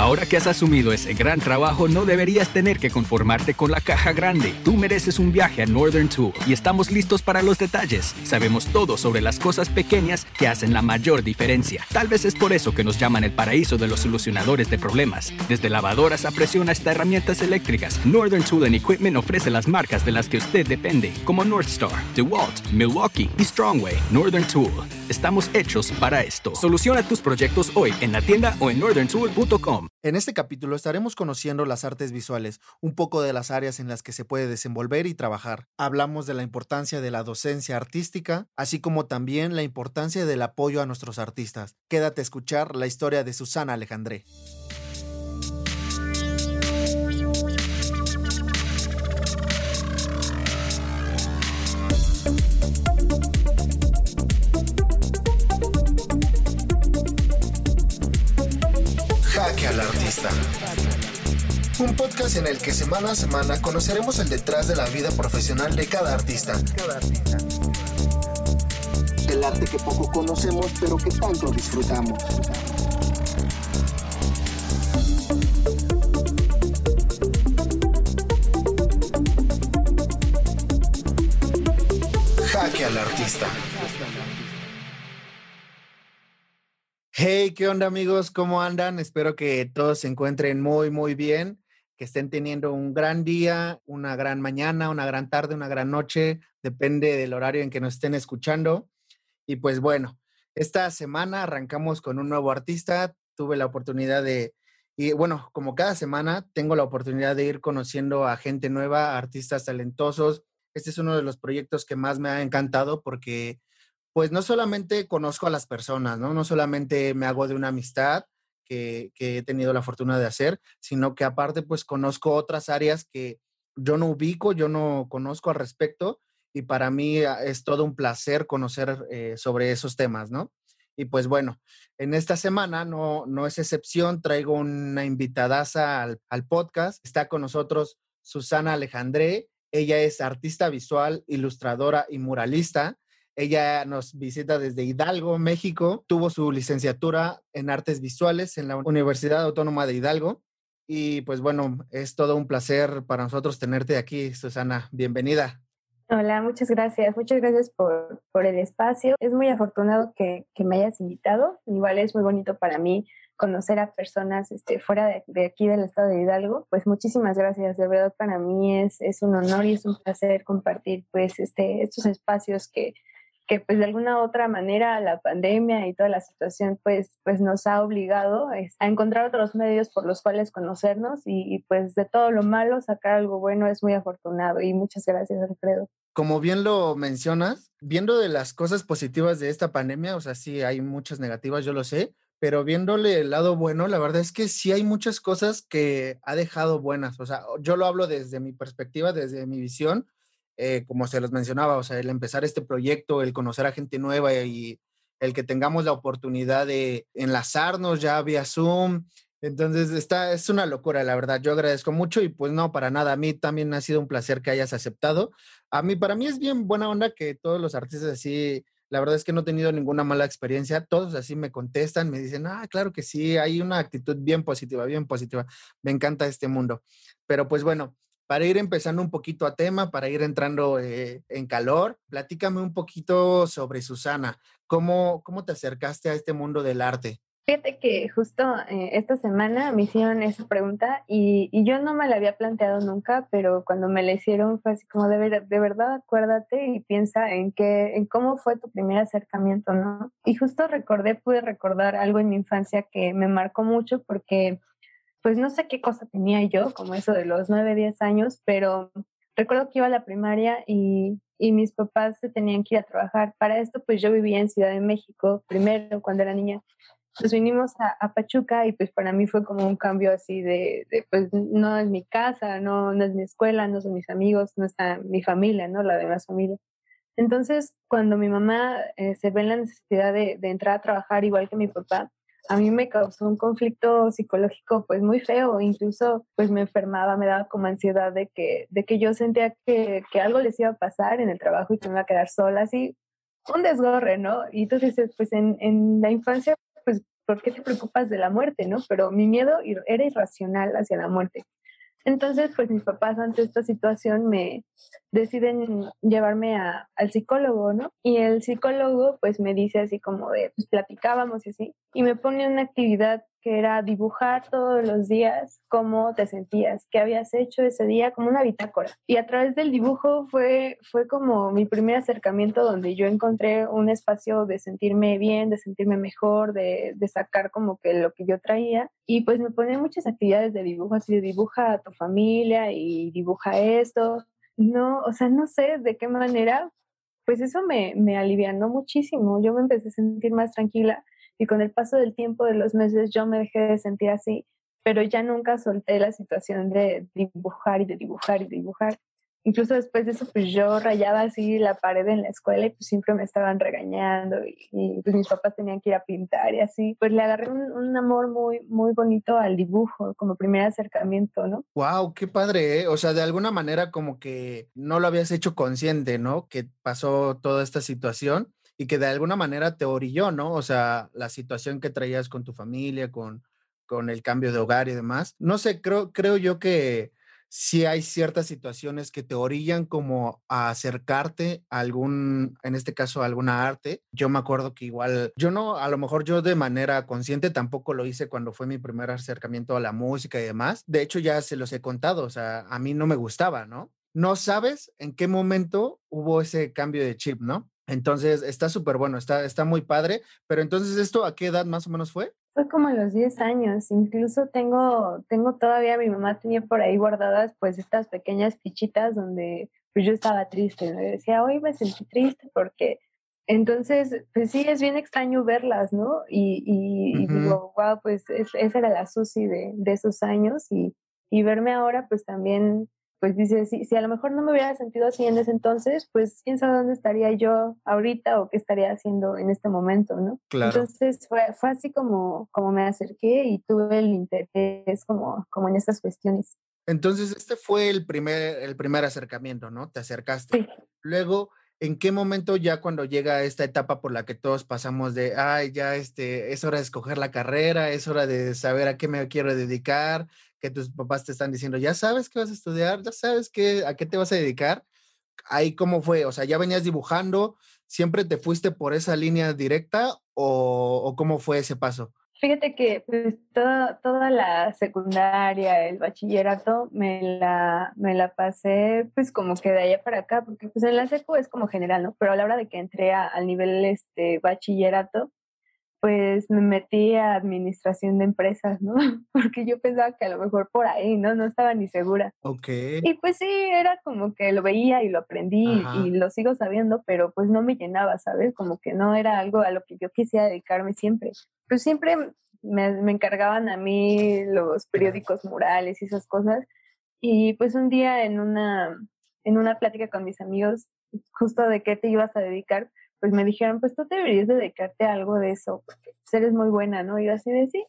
Ahora que has asumido ese gran trabajo, no deberías tener que conformarte con la caja grande. Tú mereces un viaje a Northern Tool y estamos listos para los detalles. Sabemos todo sobre las cosas pequeñas que hacen la mayor diferencia. Tal vez es por eso que nos llaman el paraíso de los solucionadores de problemas. Desde lavadoras a presión hasta herramientas eléctricas, Northern Tool and Equipment ofrece las marcas de las que usted depende, como Northstar, DeWalt, Milwaukee y Strongway. Northern Tool. Estamos hechos para esto. Soluciona tus proyectos hoy en la tienda o en northerntool.com. En este capítulo estaremos conociendo las artes visuales, un poco de las áreas en las que se puede desenvolver y trabajar. Hablamos de la importancia de la docencia artística, así como también la importancia del apoyo a nuestros artistas. Quédate a escuchar la historia de Susana Alejandré. Artista. Un podcast en el que semana a semana conoceremos el detrás de la vida profesional de cada artista. El arte que poco conocemos pero que tanto disfrutamos. Jaque al artista. Hey, ¿qué onda amigos? ¿Cómo andan? Espero que todos se encuentren muy, muy bien, que estén teniendo un gran día, una gran mañana, una gran tarde, una gran noche, depende del horario en que nos estén escuchando. Y pues bueno, esta semana arrancamos con un nuevo artista. Tuve la oportunidad de, y bueno, como cada semana, tengo la oportunidad de ir conociendo a gente nueva, artistas talentosos. Este es uno de los proyectos que más me ha encantado porque pues no solamente conozco a las personas, ¿no? No solamente me hago de una amistad que, que, he tenido la fortuna de hacer, sino que aparte pues conozco otras áreas que yo no ubico, yo no conozco al respecto y para mí ah, es todo un placer conocer eh, sobre esos temas, ¿no? Y pues bueno, en esta semana no, no es excepción, traigo una invitadaza al, al podcast, está con nosotros Susana Alejandré, ella es artista visual, ilustradora y muralista. Ella nos visita desde Hidalgo, México. Tuvo su licenciatura en artes visuales en la Universidad Autónoma de Hidalgo. Y pues bueno, es todo un placer para nosotros tenerte aquí, Susana. Bienvenida. Hola, muchas gracias. Muchas gracias por, por el espacio. Es muy afortunado que, que, me hayas invitado. Igual es muy bonito para mí conocer a personas este, fuera de, aquí del estado de Hidalgo. Pues muchísimas gracias. De verdad para mí es, es un honor y es un placer compartir pues este, estos espacios que, que pues de alguna otra manera la pandemia y toda la situación pues, pues nos ha obligado a encontrar otros medios por los cuales conocernos y, y, pues de todo lo malo sacar algo bueno es muy afortunado y muchas gracias Alfredo. Como bien lo mencionas, viendo de las cosas positivas de esta pandemia, o sea, sí hay muchas negativas, yo lo sé, pero viéndole el lado bueno, la verdad es que sí hay muchas cosas que ha dejado buenas, o sea, yo lo hablo desde mi perspectiva, desde mi visión, eh, como se los mencionaba, o sea, el empezar este proyecto, el conocer a gente nueva y el que tengamos la oportunidad de enlazarnos ya vía Zoom. Entonces, está, es una locura, la verdad. Yo agradezco mucho y pues no, para nada. A mí también ha sido un placer que hayas aceptado. A mí, para mí es bien buena onda que todos los artistas así, la verdad es que no he tenido ninguna mala experiencia. Todos así me contestan, me dicen, ah, claro que sí, hay una actitud bien positiva, bien positiva. Me encanta este mundo. Pero pues bueno, para ir empezando un poquito a tema, para ir entrando eh, en calor, platícame un poquito sobre Susana. ¿Cómo, ¿Cómo te acercaste a este mundo del arte? Fíjate que justo eh, esta semana me hicieron esa pregunta y, yo no me la había planteado nunca, pero cuando me la hicieron fue así como de, ver, de verdad acuérdate y piensa en qué, en cómo fue tu primer acercamiento, ¿no? Y justo recordé, pude recordar algo en mi infancia que me marcó mucho porque pues no sé qué cosa tenía yo, como eso de los 9, 10 años, pero recuerdo que iba a la primaria y, mis papás se tenían que ir a trabajar. Para esto, pues yo vivía en Ciudad de México primero cuando era niña. Pues vinimos a, Pachuca y pues para mí fue como un cambio así de, pues no es mi casa, no, no es mi escuela, no son mis amigos, no está mi familia, ¿no? La demás familia. Entonces, cuando mi mamá eh, se ve en la necesidad de, de entrar a trabajar igual que mi papá, a mí me causó un conflicto psicológico pues muy feo, incluso pues me enfermaba, me daba como ansiedad de que, de que yo sentía que, que algo les iba a pasar en el trabajo y que me iba a quedar sola, así un desgorre, ¿no? Y entonces pues en, en la infancia pues, ¿por qué te preocupas de la muerte, no? Pero mi miedo era irracional hacia la muerte. Entonces, pues mis papás ante esta situación me deciden llevarme al psicólogo, ¿no? Y el psicólogo pues me dice así como de, pues platicábamos y así, y me pone una actividad que era dibujar todos los días cómo te sentías, qué habías hecho ese día, como una bitácora. Y a través del dibujo fue, fue como mi primer acercamiento donde yo encontré un espacio de sentirme bien, de sentirme mejor, de, de sacar como que lo que yo traía. Y pues me ponía muchas actividades de dibujo, así dibuja a tu familia y dibuja esto. No, o sea, no sé de qué manera, pues eso me, me alivianó muchísimo. Yo me empecé a sentir más tranquila y con el paso del tiempo de los meses yo me dejé de sentir así, pero ya nunca solté la situación de dibujar y de dibujar y de dibujar. Incluso después de eso, pues yo rayaba así la pared en la escuela y pues siempre me estaban regañando y, pues mis papás tenían que ir a pintar y así. Pues le agarré un, un, amor muy, muy bonito al dibujo como primer acercamiento, ¿no? Wow, qué padre, ¿eh? O sea, de alguna manera como que no lo habías hecho consciente, ¿no? Que pasó toda esta situación y que de alguna manera te orilló, ¿no? O sea, la situación que traías con tu familia, con, con el cambio de hogar y demás. No sé, creo, creo yo que sí hay ciertas situaciones que te orillan como a acercarte a algún, en este caso, a alguna arte. Yo me acuerdo que igual, yo no, a lo mejor yo de manera consciente tampoco lo hice cuando fue mi primer acercamiento a la música y demás. De hecho, ya se los he contado, o sea, a mí no me gustaba, ¿no? No sabes en qué momento hubo ese cambio de chip, ¿no? Entonces, está súper bueno, está, está muy padre, pero entonces, ¿esto a qué edad más o menos fue? Fue como a los 10 años, incluso tengo, tengo todavía, mi mamá tenía por ahí guardadas pues estas pequeñas fichitas donde pues yo estaba triste, me decía, hoy me sentí triste porque entonces, pues sí, es bien extraño verlas, ¿no? Y, y, digo, wow, pues esa era la Susi de, de esos años y, y verme ahora, pues también pues dice, si, si a lo mejor no me hubiera sentido así en ese entonces, pues quién sabe dónde estaría yo ahorita o qué estaría haciendo en este momento, ¿no? Claro. Entonces fue, fue así como, como me acerqué y tuve el interés como, como en estas cuestiones. Entonces, este fue el primer, el primer acercamiento, ¿no? Te acercaste. Sí. Luego, ¿en qué momento ya cuando llega esta etapa por la que todos pasamos de, ay, ya este, es hora de escoger la carrera, es hora de saber a qué me quiero dedicar, que tus papás te están diciendo, ya sabes qué vas a estudiar, ya sabes qué, a qué te vas a dedicar. Ahí cómo fue, o sea, ya venías dibujando, ¿siempre te fuiste por esa línea directa o, cómo fue ese paso? Fíjate que pues, toda, toda la secundaria, el bachillerato, me la, me la pasé pues como que de allá para acá, porque pues en la secu es como general, ¿no? Pero a la hora de que entré al nivel este bachillerato, pues me metí a administración de empresas, ¿no? Porque yo pensaba que a lo mejor por ahí, ¿no? No estaba ni segura. Ok. Y pues sí, era como que lo veía y lo aprendí y lo sigo sabiendo, pero pues no me llenaba, ¿sabes? Como que no era algo a lo que yo quisiera dedicarme siempre. Pues siempre me, me encargaban a mí los periódicos murales y esas cosas. Y pues un día en una, en una plática con mis amigos, justo de qué te ibas a dedicar, pues me dijeron, pues tú deberías dedicarte a algo de eso, porque pues, eres muy buena, ¿no? Y yo así de sí.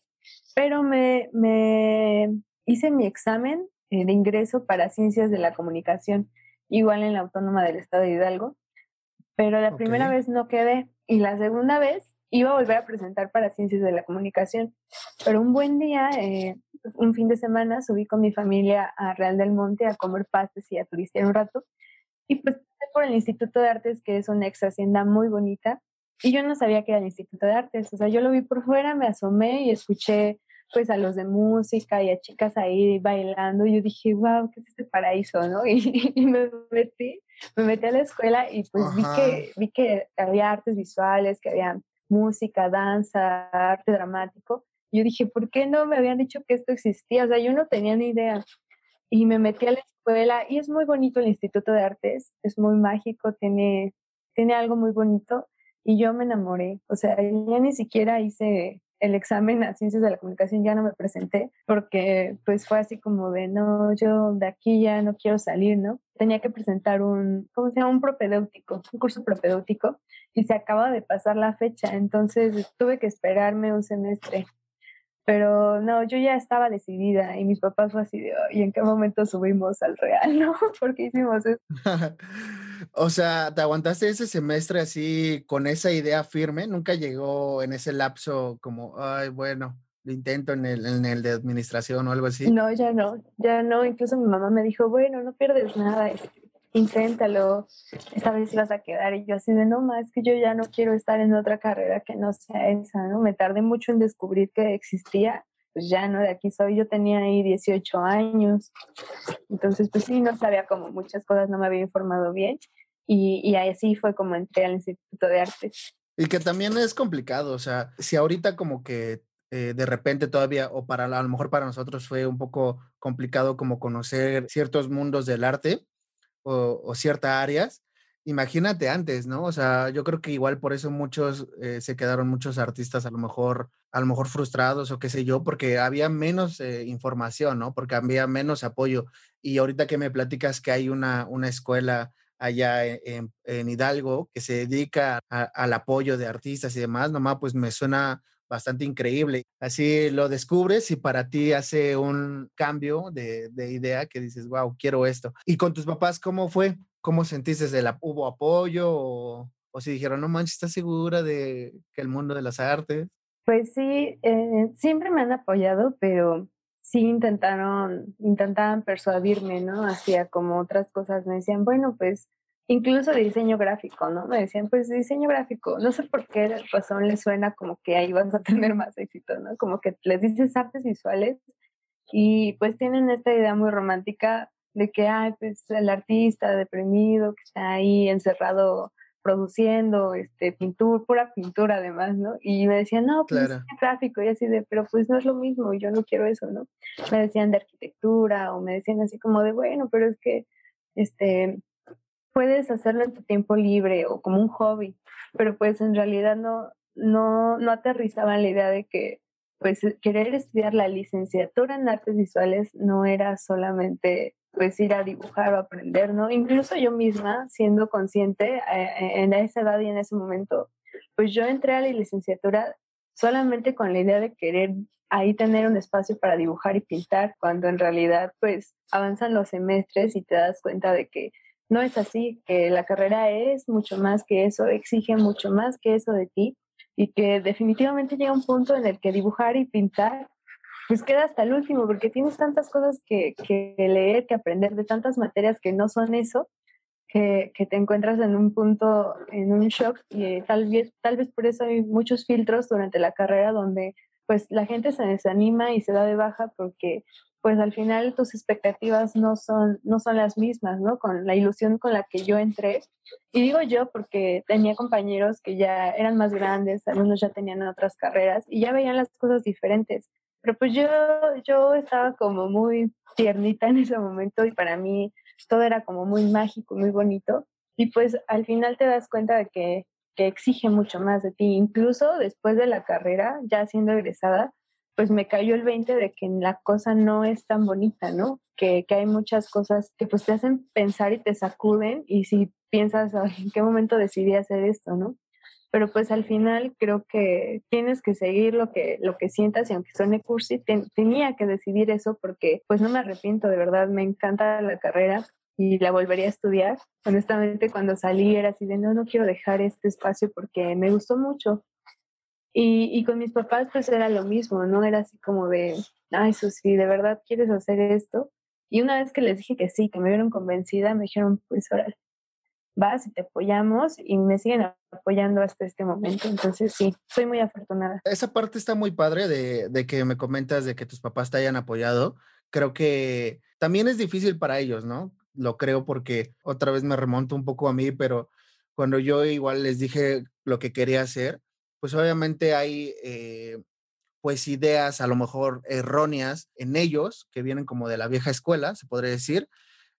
Pero me, me hice mi examen eh, de ingreso para ciencias de la comunicación, igual en la Autónoma del Estado de Hidalgo, pero la primera vez no quedé y la segunda vez iba a volver a presentar para ciencias de la comunicación. Pero un buen día, eh, un fin de semana, subí con mi familia a Real del Monte a comer pastes y a turistear un rato. Y pues por el Instituto de Artes, que es una ex hacienda muy bonita, y yo no sabía que era el Instituto de Artes, o sea, yo lo vi por fuera, me asomé y escuché pues a los de música y a chicas ahí bailando, y yo dije, wow, ¿qué es este paraíso, no? Y, me metí, me metí a la escuela y pues vi que, vi que había artes visuales, que había música, danza, arte dramático. Yo dije, ¿por qué no me habían dicho que esto existía? O sea, yo no tenía ni idea. Y me metí a la escuela y es muy bonito el Instituto de Artes, es muy mágico, tiene, tiene algo muy bonito y yo me enamoré. O sea, ya ni siquiera hice el examen a ciencias de la comunicación, ya no me presenté porque pues fue así como de, no, yo de aquí ya no quiero salir, ¿no? Tenía que presentar un, ¿cómo se llama? Un propedéutico, un curso propedéutico y se acaba de pasar la fecha, entonces tuve que esperarme un semestre pero no, yo ya estaba decidida y mis papás fue así de, ¿y en qué momento subimos al real, no? ¿Por qué hicimos eso? O sea, ¿te aguantaste ese semestre así con esa idea firme? ¿Nunca llegó en ese lapso como, ay, bueno, lo intento en el, en el de administración o algo así? No, ya no, ya no. Incluso mi mamá me dijo, bueno, no pierdes nada, este, inténtalo, esta vez vas a quedar. Y yo así de, no, más que yo ya no quiero estar en otra carrera que no sea esa, ¿no? Me tardé mucho en descubrir que existía pues ya no, de aquí soy, yo tenía ahí 18 años, entonces pues sí, no sabía como muchas cosas, no me había informado bien y, y así fue como entré al Instituto de Artes. Y que también es complicado, o sea, si ahorita como que eh, de repente todavía, o para a lo mejor para nosotros fue un poco complicado como conocer ciertos mundos del arte o, ciertas áreas, imagínate antes, ¿no? O sea, yo creo que igual por eso muchos eh, se quedaron muchos artistas a lo mejor, a lo mejor frustrados o qué sé yo, porque había menos eh, información, ¿no? Porque había menos apoyo. Y ahorita que me platicas que hay una, una escuela allá e, en, Hidalgo que se dedica al apoyo de artistas y demás, nomás pues me suena bastante increíble. Así lo descubres y para ti hace un cambio de, de idea que dices, wow, quiero esto. ¿Y con tus papás cómo fue? ¿Cómo sentiste? ¿De la, ¿Hubo apoyo o, o, si dijeron, no manches, ¿estás segura de que el mundo de las artes? Pues sí, eh, siempre me han apoyado, pero sí intentaron, intentaban persuadirme, ¿no? Hacia como otras cosas. Me decían, bueno, pues incluso de diseño gráfico, ¿no? Me decían, pues diseño gráfico, no sé por qué razón les suena como que ahí vas a tener más éxito, ¿no? Como que les dices artes visuales y pues tienen esta idea muy romántica de que, ay, pues el artista deprimido que está ahí encerrado produciendo este pintura, pura pintura además, ¿no? Y me decían, no, pues es gráfico y así de, pero pues no es lo mismo, yo no quiero eso, ¿no? Me decían de arquitectura o me decían así como de, bueno, pero es que, este, puedes hacerlo en tu tiempo libre o como un hobby, pero pues en realidad no, no, no aterrizaban la idea de que pues querer estudiar la licenciatura en artes visuales no era solamente pues ir a dibujar o aprender, ¿no? Incluso yo misma, siendo consciente eh, eh, en esa edad y en ese momento, pues yo entré a la licenciatura solamente con la idea de querer ahí tener un espacio para dibujar y pintar, cuando en realidad pues avanzan los semestres y te das cuenta de que no es así, que la carrera es mucho más que eso, exige mucho más que eso de ti y que definitivamente llega un punto en el que dibujar y pintar pues queda hasta el último, porque tienes tantas cosas que, que leer, que aprender de tantas materias que no son eso, que, que, te encuentras en un punto, en un shock, y tal vez, tal vez por eso hay muchos filtros durante la carrera donde pues la gente se desanima y se da de baja porque pues al final tus expectativas no son, no son las mismas, ¿no? Con la ilusión con la que yo entré. Y digo yo porque tenía compañeros que ya eran más grandes, algunos ya tenían otras carreras y ya veían las cosas diferentes. Pero pues yo, yo estaba como muy tiernita en ese momento y para mí todo era como muy mágico, muy bonito. Y pues al final te das cuenta de que, que exige mucho más de ti. Incluso después de la carrera, ya siendo egresada, pues me cayó el 20 de que la cosa no es tan bonita, ¿no? Que, que hay muchas cosas que pues te hacen pensar y te sacuden y si piensas, ¿en qué momento decidí hacer esto, no? pero pues al final creo que tienes que seguir lo que, lo que sientas y aunque suene cursi, tenía que decidir eso porque pues no me arrepiento, de verdad, me encanta la carrera y la volvería a estudiar. Honestamente, cuando salí era así de, no, no quiero dejar este espacio porque me gustó mucho. Y, y con mis papás pues era lo mismo, ¿no? Era así como de, ay, sí, ¿de verdad quieres hacer esto? Y una vez que les dije que sí, que me vieron convencida, me dijeron, pues ahora vas y te apoyamos y me siguen apoyando hasta este momento. Entonces sí, soy muy afortunada. Esa parte está muy padre de, de, que me comentas de que tus papás te hayan apoyado. Creo que también es difícil para ellos, ¿no? Lo creo porque otra vez me remonto un poco a mí, pero cuando yo igual les dije lo que quería hacer, pues obviamente hay eh, pues ideas a lo mejor erróneas en ellos que vienen como de la vieja escuela, se podría decir.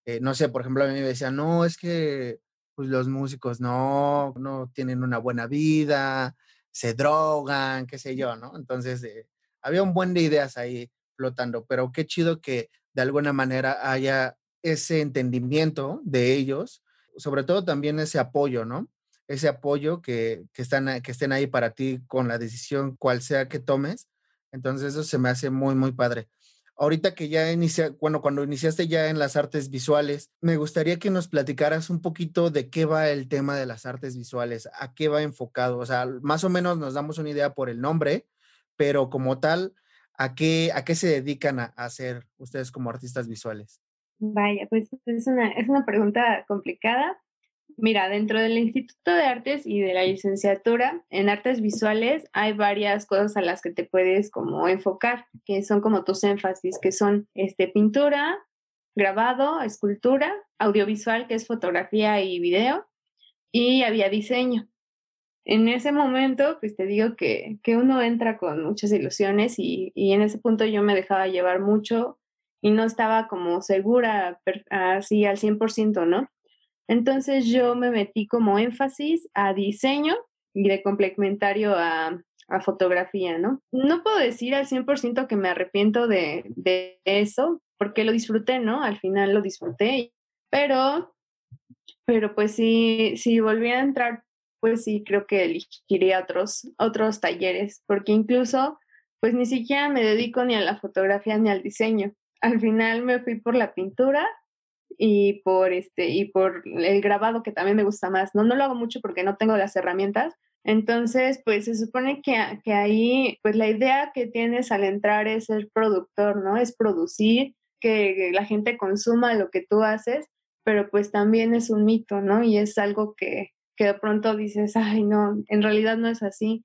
Eh, no sé, por ejemplo, a mí me decían, no, es que pues los músicos no, no tienen una buena vida, se drogan, qué sé yo, ¿no? Entonces, eh, había un buen de ideas ahí flotando, pero qué chido que de alguna manera haya ese entendimiento de ellos, sobre todo también ese apoyo, ¿no? Ese apoyo que, que, están, que estén ahí para ti con la decisión cual sea que tomes. Entonces, eso se me hace muy, muy padre. ahorita que ya inicia, bueno, cuando iniciaste ya en las artes visuales, me gustaría que nos platicaras un poquito de qué va el tema de las artes visuales, a qué va enfocado, o sea, más o menos nos damos una idea por el nombre, pero como tal, ¿a qué, a qué se dedican a, hacer ustedes como artistas visuales? Vaya, pues es una, es una pregunta complicada. Mira, dentro del Instituto de Artes y de la licenciatura en artes visuales hay varias cosas a las que te puedes como enfocar, que son como tus énfasis, que son este pintura, grabado, escultura, audiovisual, que es fotografía y video, y había diseño. En ese momento, pues te digo que, que uno entra con muchas ilusiones y, y en ese punto yo me dejaba llevar mucho y no estaba como segura así al 100%, ¿no? Entonces yo me metí como énfasis a diseño y de complementario a, fotografía, ¿no? No puedo decir al 100% que me arrepiento de, de, eso, porque lo disfruté, ¿no? Al final lo disfruté, pero, pero pues sí, si volviera a entrar, pues sí, creo que elegiría otros, otros talleres, porque incluso, pues ni siquiera me dedico ni a la fotografía ni al diseño. Al final me fui por la pintura y por este y por el grabado que también me gusta más. No, no lo hago mucho porque no tengo las herramientas. Entonces, pues se supone que, que ahí, pues la idea que tienes al entrar es ser productor, ¿no? Es producir, que la gente consuma lo que tú haces, pero pues también es un mito, ¿no? Y es algo que, que de pronto dices, ay, no, en realidad no es así.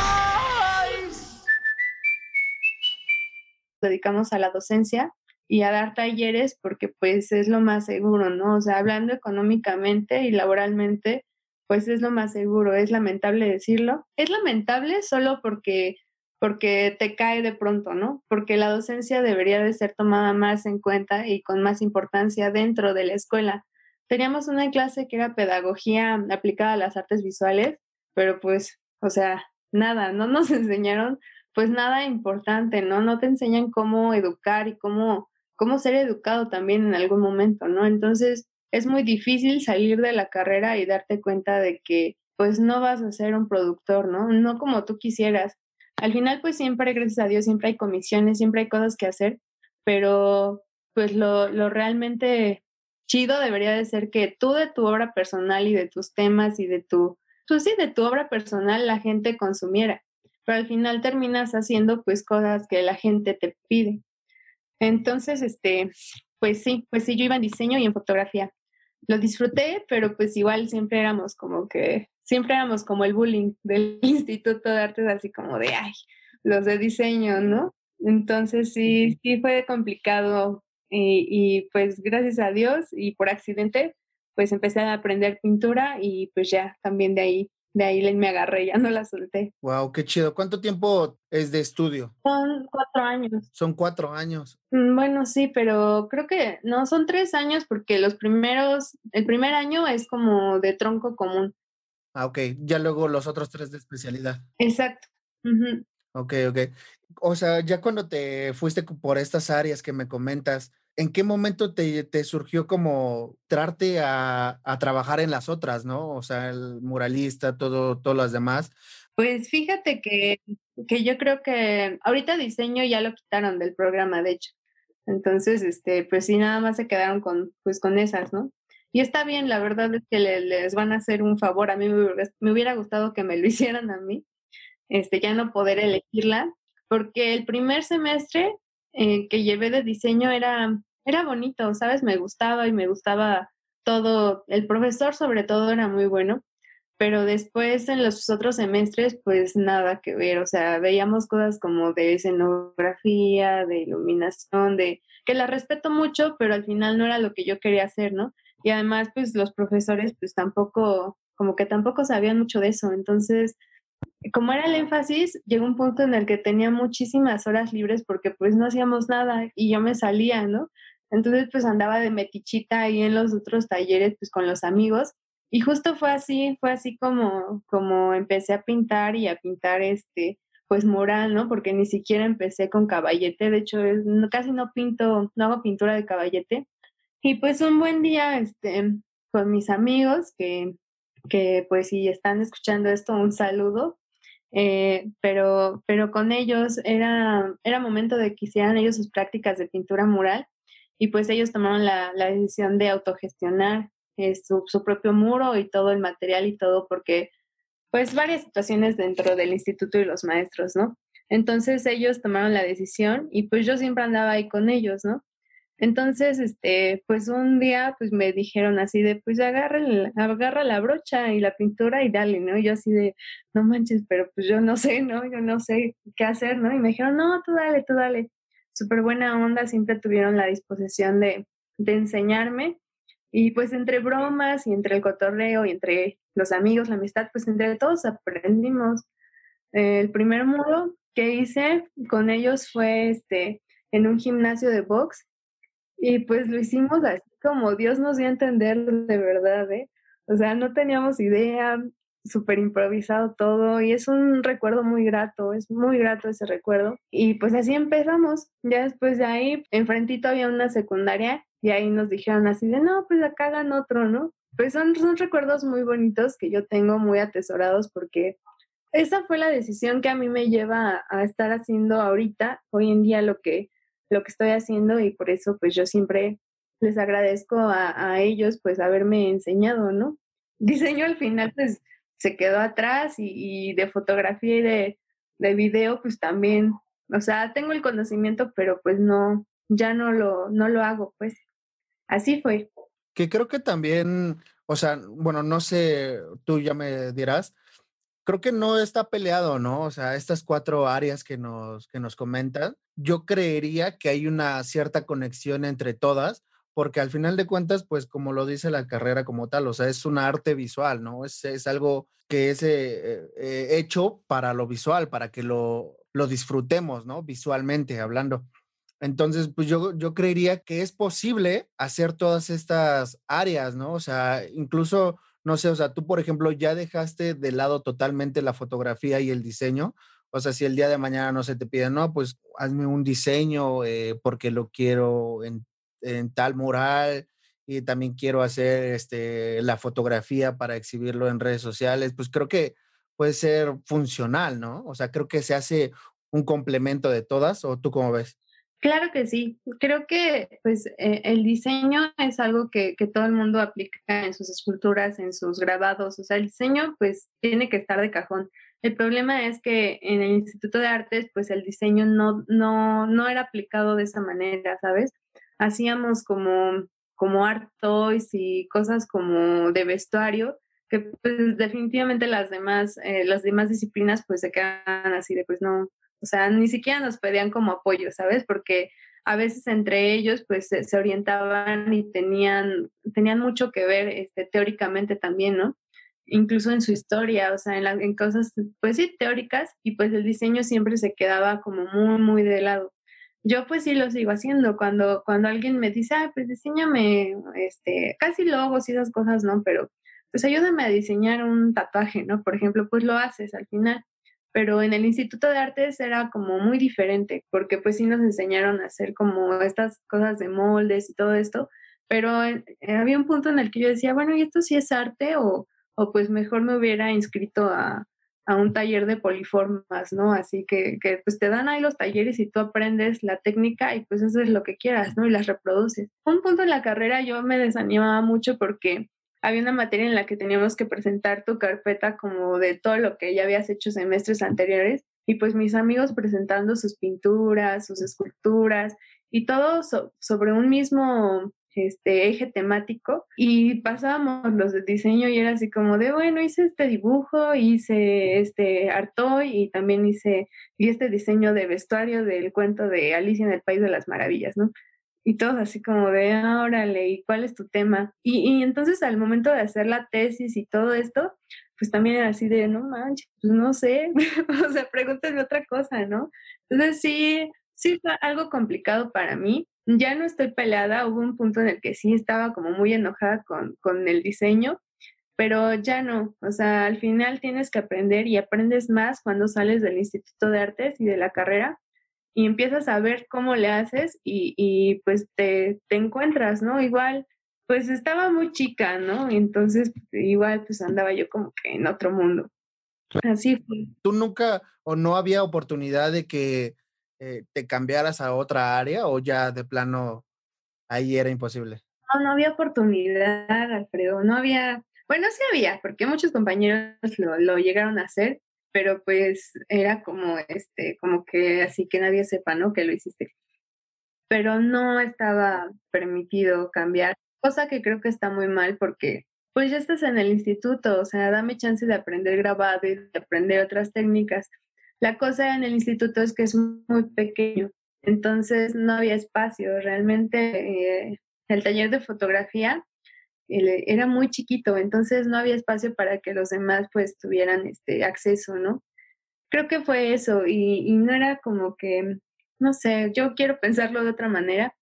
Dedicamos a la docencia y a dar talleres porque pues es lo más seguro, ¿no? O sea, hablando económicamente y laboralmente, pues es lo más seguro, es lamentable decirlo. Es lamentable solo porque porque te cae de pronto, ¿no? Porque la docencia debería de ser tomada más en cuenta y con más importancia dentro de la escuela. Teníamos una clase que era pedagogía aplicada a las artes visuales, pero pues, o sea, nada, no nos enseñaron pues nada importante, ¿no? No te enseñan cómo educar y cómo, cómo ser educado también en algún momento, ¿no? Entonces es muy difícil salir de la carrera y darte cuenta de que pues no vas a ser un productor, ¿no? No como tú quisieras. Al final pues siempre, gracias a Dios, siempre hay comisiones, siempre hay cosas que hacer, pero pues lo, lo realmente chido debería de ser que tú de tu obra personal y de tus temas y de tu, pues sí, de tu obra personal la gente consumiera pero al final terminas haciendo pues cosas que la gente te pide. Entonces, este, pues sí, pues sí, yo iba en diseño y en fotografía. Lo disfruté, pero pues igual siempre éramos como que, siempre éramos como el bullying del Instituto de Artes, así como de, ay, los de diseño, ¿no? Entonces sí, sí fue complicado y, y pues gracias a Dios y por accidente, pues empecé a aprender pintura y pues ya también de ahí de ahí me agarré, ya no la solté. Wow, qué chido. ¿Cuánto tiempo es de estudio? Son cuatro años. Son cuatro años. Mm, bueno, sí, pero creo que no, son tres años porque los primeros, el primer año es como de tronco común. Ah, ok. Ya luego los otros tres de especialidad. Exacto. Ok, ok. O sea, ya cuando te fuiste por estas áreas que me comentas, ¿en qué momento te, surgió como trarte a, trabajar en las otras, no? O sea, el muralista, todo, todas las demás. Pues fíjate que, que yo creo que ahorita diseño ya lo quitaron del programa, de hecho. Entonces, este, pues sí, nada más se quedaron con, pues con esas, ¿no? Y está bien, la verdad es que les van a hacer un favor. A mí me, hubiera gustado que me lo hicieran a mí, este, ya no poder elegirla, porque el primer semestre eh, que llevé de diseño era, era bonito, ¿sabes? Me gustaba y me gustaba todo. El profesor sobre todo era muy bueno, pero después en los otros semestres pues nada que ver, o sea, veíamos cosas como de escenografía, de iluminación, de que la respeto mucho, pero al final no era lo que yo quería hacer, ¿no? Y además pues los profesores pues tampoco, como que tampoco sabían mucho de eso, entonces como era el énfasis, llegó un punto en el que tenía muchísimas horas libres porque pues no hacíamos nada y yo me salía, ¿no? Entonces pues andaba de metichita ahí en los otros talleres pues con los amigos y justo fue así, fue así como, como empecé a pintar y a pintar este, pues mural, ¿no? Porque ni siquiera empecé con caballete, de hecho casi no pinto, no hago pintura de caballete. Y pues un buen día, este, con mis amigos, que, que pues si están escuchando esto, un saludo, eh, pero, pero con ellos era, era momento de que hicieran ellos sus prácticas de pintura mural y pues ellos tomaron la, la decisión de autogestionar eh, su, su, propio muro y todo el material y todo porque pues varias situaciones dentro del instituto y los maestros, ¿no? Entonces ellos tomaron la decisión y pues yo siempre andaba ahí con ellos, ¿no? Entonces, este, pues un día pues me dijeron así de, pues agarra, agarra la brocha y la pintura y dale, ¿no? Y yo así de, no manches, pero pues yo no sé, ¿no? Yo no sé qué hacer, ¿no? Y me dijeron, no, tú dale, tú dale. Súper buena onda, siempre tuvieron la disposición de, de enseñarme. Y pues entre bromas y entre el cotorreo y entre los amigos, la amistad, pues entre todos aprendimos. El primer muro que hice con ellos fue este, en un gimnasio de box y pues lo hicimos así como Dios nos dio a entender de verdad, ¿eh? O sea, no teníamos idea, súper improvisado todo y es un recuerdo muy grato, es muy grato ese recuerdo. Y pues así empezamos. Ya después de ahí, enfrentito había una secundaria y ahí nos dijeron así de, no, pues acá hagan otro, ¿no? Pues son, son recuerdos muy bonitos que yo tengo muy atesorados porque esa fue la decisión que a mí me lleva a, a estar haciendo ahorita, hoy en día lo que lo que estoy haciendo y por eso pues yo siempre les agradezco a, ellos pues haberme enseñado, ¿no? Diseño al final pues se quedó atrás y, de fotografía y de, de, video pues también, o sea, tengo el conocimiento pero pues no, ya no lo, no lo hago pues. Así fue. Que creo que también, o sea, bueno, no sé, tú ya me dirás, creo que no está peleado, ¿no? O sea, estas cuatro áreas que nos, que nos comentan, yo creería que hay una cierta conexión entre todas, porque al final de cuentas, pues como lo dice la carrera como tal, o sea, es un arte visual, ¿no? Es, es algo que es eh, eh, hecho para lo visual, para que lo, lo disfrutemos, ¿no? Visualmente hablando. Entonces, pues yo, yo creería que es posible hacer todas estas áreas, ¿no? O sea, incluso no sé, o sea, tú, por ejemplo, ya dejaste de lado totalmente la fotografía y el diseño. O sea, si el día de mañana no se te pide, no, pues hazme un diseño eh, porque lo quiero en, en, tal mural y también quiero hacer este, la fotografía para exhibirlo en redes sociales, pues creo que puede ser funcional, ¿no? O sea, creo que se hace un complemento de todas, ¿o tú cómo ves? Claro que sí. Creo que pues eh, el diseño es algo que, que, todo el mundo aplica en sus esculturas, en sus grabados. O sea, el diseño pues tiene que estar de cajón. El problema es que en el Instituto de Artes pues el diseño no, no, no era aplicado de esa manera, ¿sabes? Hacíamos como, como art toys y cosas como de vestuario que pues definitivamente las demás, eh, las demás disciplinas pues se quedan así de pues no, o sea, ni siquiera nos pedían como apoyo, ¿sabes? Porque a veces entre ellos pues se, orientaban y tenían, tenían mucho que ver este, teóricamente también, ¿no? Incluso en su historia, o sea, en, en cosas, pues sí, teóricas, y pues el diseño siempre se quedaba como muy, muy de lado. Yo pues sí lo sigo haciendo. Cuando, cuando alguien me dice, ah, pues diseñame, este, casi logos y esas cosas, ¿no? Pero pues ayúdame a diseñar un tatuaje, ¿no? Por ejemplo, pues lo haces al final pero en el Instituto de Artes era como muy diferente, porque pues sí nos enseñaron a hacer como estas cosas de moldes y todo esto, pero eh, había un punto en el que yo decía, bueno, ¿y esto sí es arte? O, o pues mejor me hubiera inscrito a, a, un taller de poliformas, ¿no? Así que, que pues te dan ahí los talleres y tú aprendes la técnica y pues eso es lo que quieras, ¿no? Y las reproduces. Un punto en la carrera yo me desanimaba mucho porque había una materia en la que teníamos que presentar tu carpeta como de todo lo que ya habías hecho semestres anteriores y pues mis amigos presentando sus pinturas, sus esculturas y todo sobre un mismo este eje temático y pasábamos los de diseño y era así como de bueno hice este dibujo hice este artoy y también hice y este diseño de vestuario del cuento de Alicia en el País de las Maravillas no y todos así como de, ah, órale, ¿y cuál es tu tema? Y, y, entonces al momento de hacer la tesis y todo esto, pues también era así de, no manches, pues no sé, o sea, pregúntame otra cosa, ¿no? Entonces sí, sí fue algo complicado para mí, ya no estoy peleada, hubo un punto en el que sí estaba como muy enojada con, con el diseño, pero ya no, o sea, al final tienes que aprender y aprendes más cuando sales del Instituto de Artes y de la carrera y empiezas a ver cómo le haces y, y pues te, te, encuentras, ¿no? Igual, pues estaba muy chica, ¿no? Entonces, igual, pues andaba yo como que en otro mundo. Así fue. ¿Tú nunca o no había oportunidad de que eh, te cambiaras a otra área o ya de plano ahí era imposible? No, no había oportunidad, Alfredo, no había, bueno, sí había, porque muchos compañeros lo, lo llegaron a hacer, pero pues era como, este, como que así que nadie sepa, ¿no? Que lo hiciste. Pero no estaba permitido cambiar, cosa que creo que está muy mal porque pues ya estás en el instituto, o sea, dame chance de aprender grabado y de aprender otras técnicas. La cosa en el instituto es que es muy pequeño, entonces no había espacio. Realmente eh, el taller de fotografía era muy chiquito, entonces no había espacio para que los demás pues tuvieran este acceso, ¿no? Creo que fue eso y, y no era como que, no sé, yo quiero pensarlo de otra manera,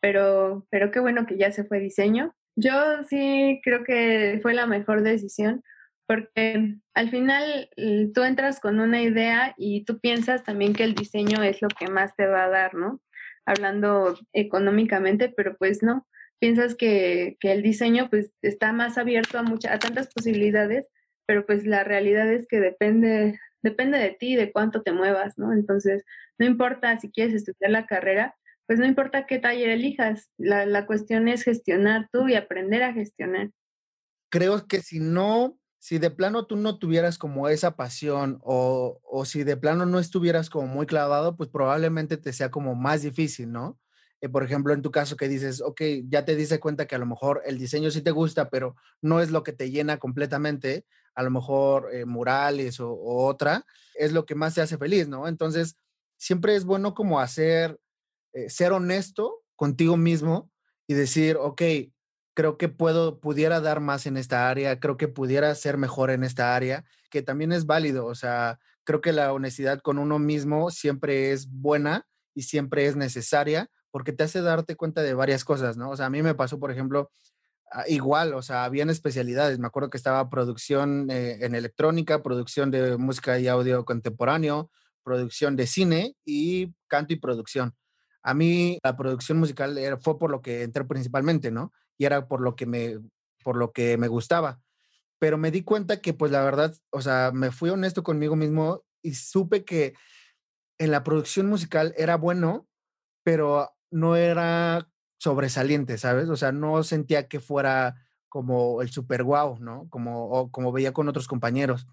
pero, pero qué bueno que ya se fue diseño. Yo sí creo que fue la mejor decisión porque al final tú entras con una idea y tú piensas también que el diseño es lo que más te va a dar, ¿no? Hablando económicamente, pero pues no piensas que, que, el diseño pues está más abierto a, muchas a tantas posibilidades, pero pues la realidad es que depende, depende de ti, de cuánto te muevas, ¿no? Entonces, no importa si quieres estudiar la carrera, pues no importa qué taller elijas, la, la cuestión es gestionar tú y aprender a gestionar. Creo que si no, si de plano tú no tuvieras como esa pasión o, o si de plano no estuvieras como muy clavado, pues probablemente te sea como más difícil, ¿no? Eh, por ejemplo, en tu caso que dices, ok, ya te diste cuenta que a lo mejor el diseño sí te gusta, pero no es lo que te llena completamente, a lo mejor eh, murales o, otra, es lo que más te hace feliz, ¿no? Entonces, siempre es bueno como hacer, eh, ser honesto contigo mismo y decir, ok, creo que puedo, pudiera dar más en esta área, creo que pudiera ser mejor en esta área, que también es válido, o sea, creo que la honestidad con uno mismo siempre es buena y siempre es necesaria porque te hace darte cuenta de varias cosas, ¿no? O sea, a mí me pasó, por ejemplo, ah, igual, o sea, habían especialidades. Me acuerdo que estaba producción eh, en electrónica, producción de música y audio contemporáneo, producción de cine y canto y producción. A mí la producción musical fue por lo que entré principalmente, ¿no? Y era por lo que me, por lo que me gustaba. Pero me di cuenta que, pues la verdad, o sea, me fui honesto conmigo mismo y supe que en la producción musical era bueno, pero no era sobresaliente, ¿sabes? O sea, no sentía que fuera como el super guau, ¿no? Como, como veía con otros compañeros.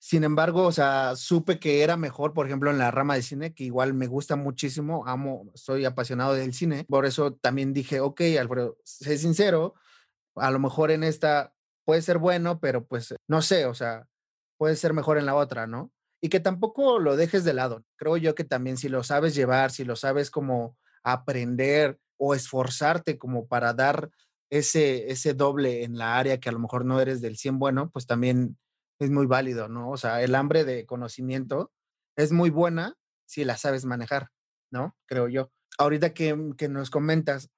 Sin embargo, o sea, supe que era mejor, por ejemplo, en la rama de cine, que igual me gusta muchísimo, amo, soy apasionado del cine. Por eso también dije, ok, Alfredo, sé sincero, a lo mejor en esta puede ser bueno, pero pues no sé, o sea, puede ser mejor en la otra, ¿no? Y que tampoco lo dejes de lado. Creo yo que también si lo sabes llevar, si lo sabes como aprender o esforzarte como para dar ese, ese doble en la área que a lo mejor no eres del 100 bueno, pues también es muy válido, ¿no? O sea, el hambre de conocimiento es muy buena si la sabes manejar, ¿no? Creo yo. Ahorita que, que nos comentas,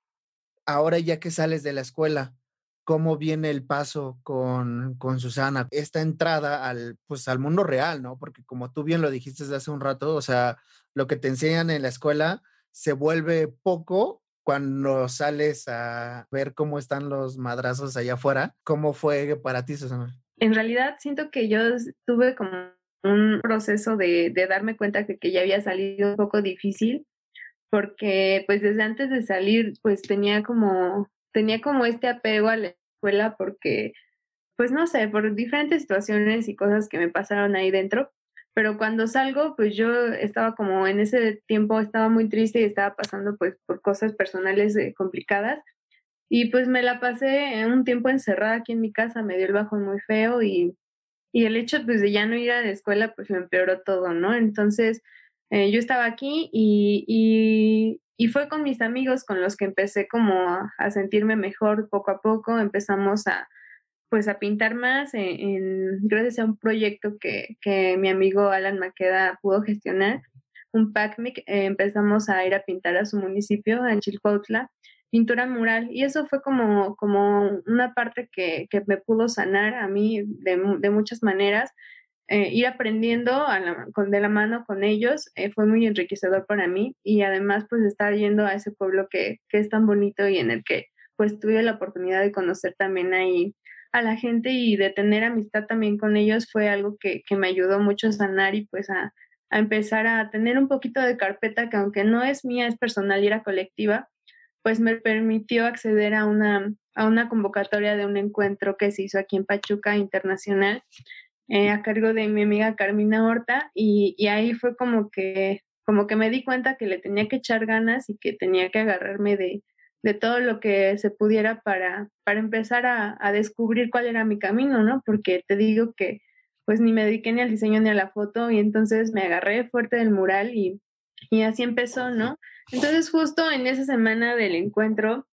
ahora ya que sales de la escuela, ¿cómo viene el paso con, con, Susana? Esta entrada al, pues, al mundo real, ¿no? Porque como tú bien lo dijiste desde hace un rato, o sea, lo que te enseñan en la escuela se vuelve poco cuando sales a ver cómo están los madrazos allá afuera. ¿Cómo fue para ti, Susana? En realidad siento que yo tuve como un proceso de, de darme cuenta que, que ya había salido un poco difícil porque pues desde antes de salir pues tenía como tenía como este apego a la escuela porque pues no sé, por diferentes situaciones y cosas que me pasaron ahí dentro, pero cuando salgo, pues yo estaba como en ese tiempo, estaba muy triste y estaba pasando pues por cosas personales eh, complicadas. Y pues me la pasé un tiempo encerrada aquí en mi casa, me dio el bajón muy feo y, y el hecho pues de ya no ir a la escuela pues me empeoró todo, ¿no? Entonces eh, yo estaba aquí y, y, fue con mis amigos con los que empecé como a sentirme mejor poco a poco, empezamos a, pues a pintar más en, gracias a un proyecto que, que, mi amigo Alan Maqueda pudo gestionar, un PACMIC, eh, empezamos a ir a pintar a su municipio, en Chilcuautla, pintura mural. Y eso fue como, como una parte que, que me pudo sanar a mí de, de muchas maneras. Eh, ir aprendiendo con, de la mano con ellos eh, fue muy enriquecedor para mí y además pues estar yendo a ese pueblo que, que, es tan bonito y en el que pues tuve la oportunidad de conocer también ahí a la gente y de tener amistad también con ellos fue algo que, que me ayudó mucho a sanar y pues a, a, empezar a tener un poquito de carpeta que aunque no es mía, es personal y era colectiva, pues me permitió acceder a una, a una convocatoria de un encuentro que se hizo aquí en Pachuca Internacional eh, a cargo de mi amiga Carmina Horta y, y, ahí fue como que, como que me di cuenta que le tenía que echar ganas y que tenía que agarrarme de, de todo lo que se pudiera para, para empezar a, a, descubrir cuál era mi camino, ¿no? Porque te digo que pues ni me dediqué ni al diseño ni a la foto y entonces me agarré fuerte del mural y, y así empezó, ¿no? Entonces justo en esa semana del encuentro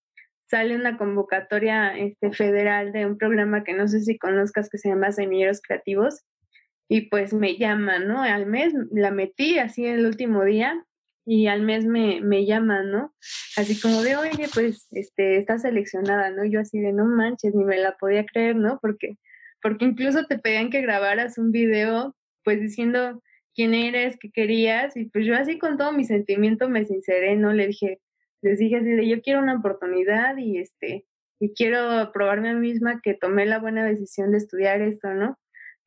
sale una convocatoria este, federal de un programa que no sé si conozcas que se llama Semilleros Creativos y pues me llaman, ¿no? Al mes la metí así el último día y al mes me, me llaman, ¿no? Así como de, oye, pues este, está seleccionada, ¿no? Yo así de, no manches, ni me la podía creer, ¿no? Porque, porque incluso te pedían que grabaras un video, pues diciendo quién eres, qué querías, y pues yo así con todo mi sentimiento me sinceré, ¿no? Le dije, les dije así de yo quiero una oportunidad y este y quiero probarme a mí misma que tomé la buena decisión de estudiar esto, ¿no?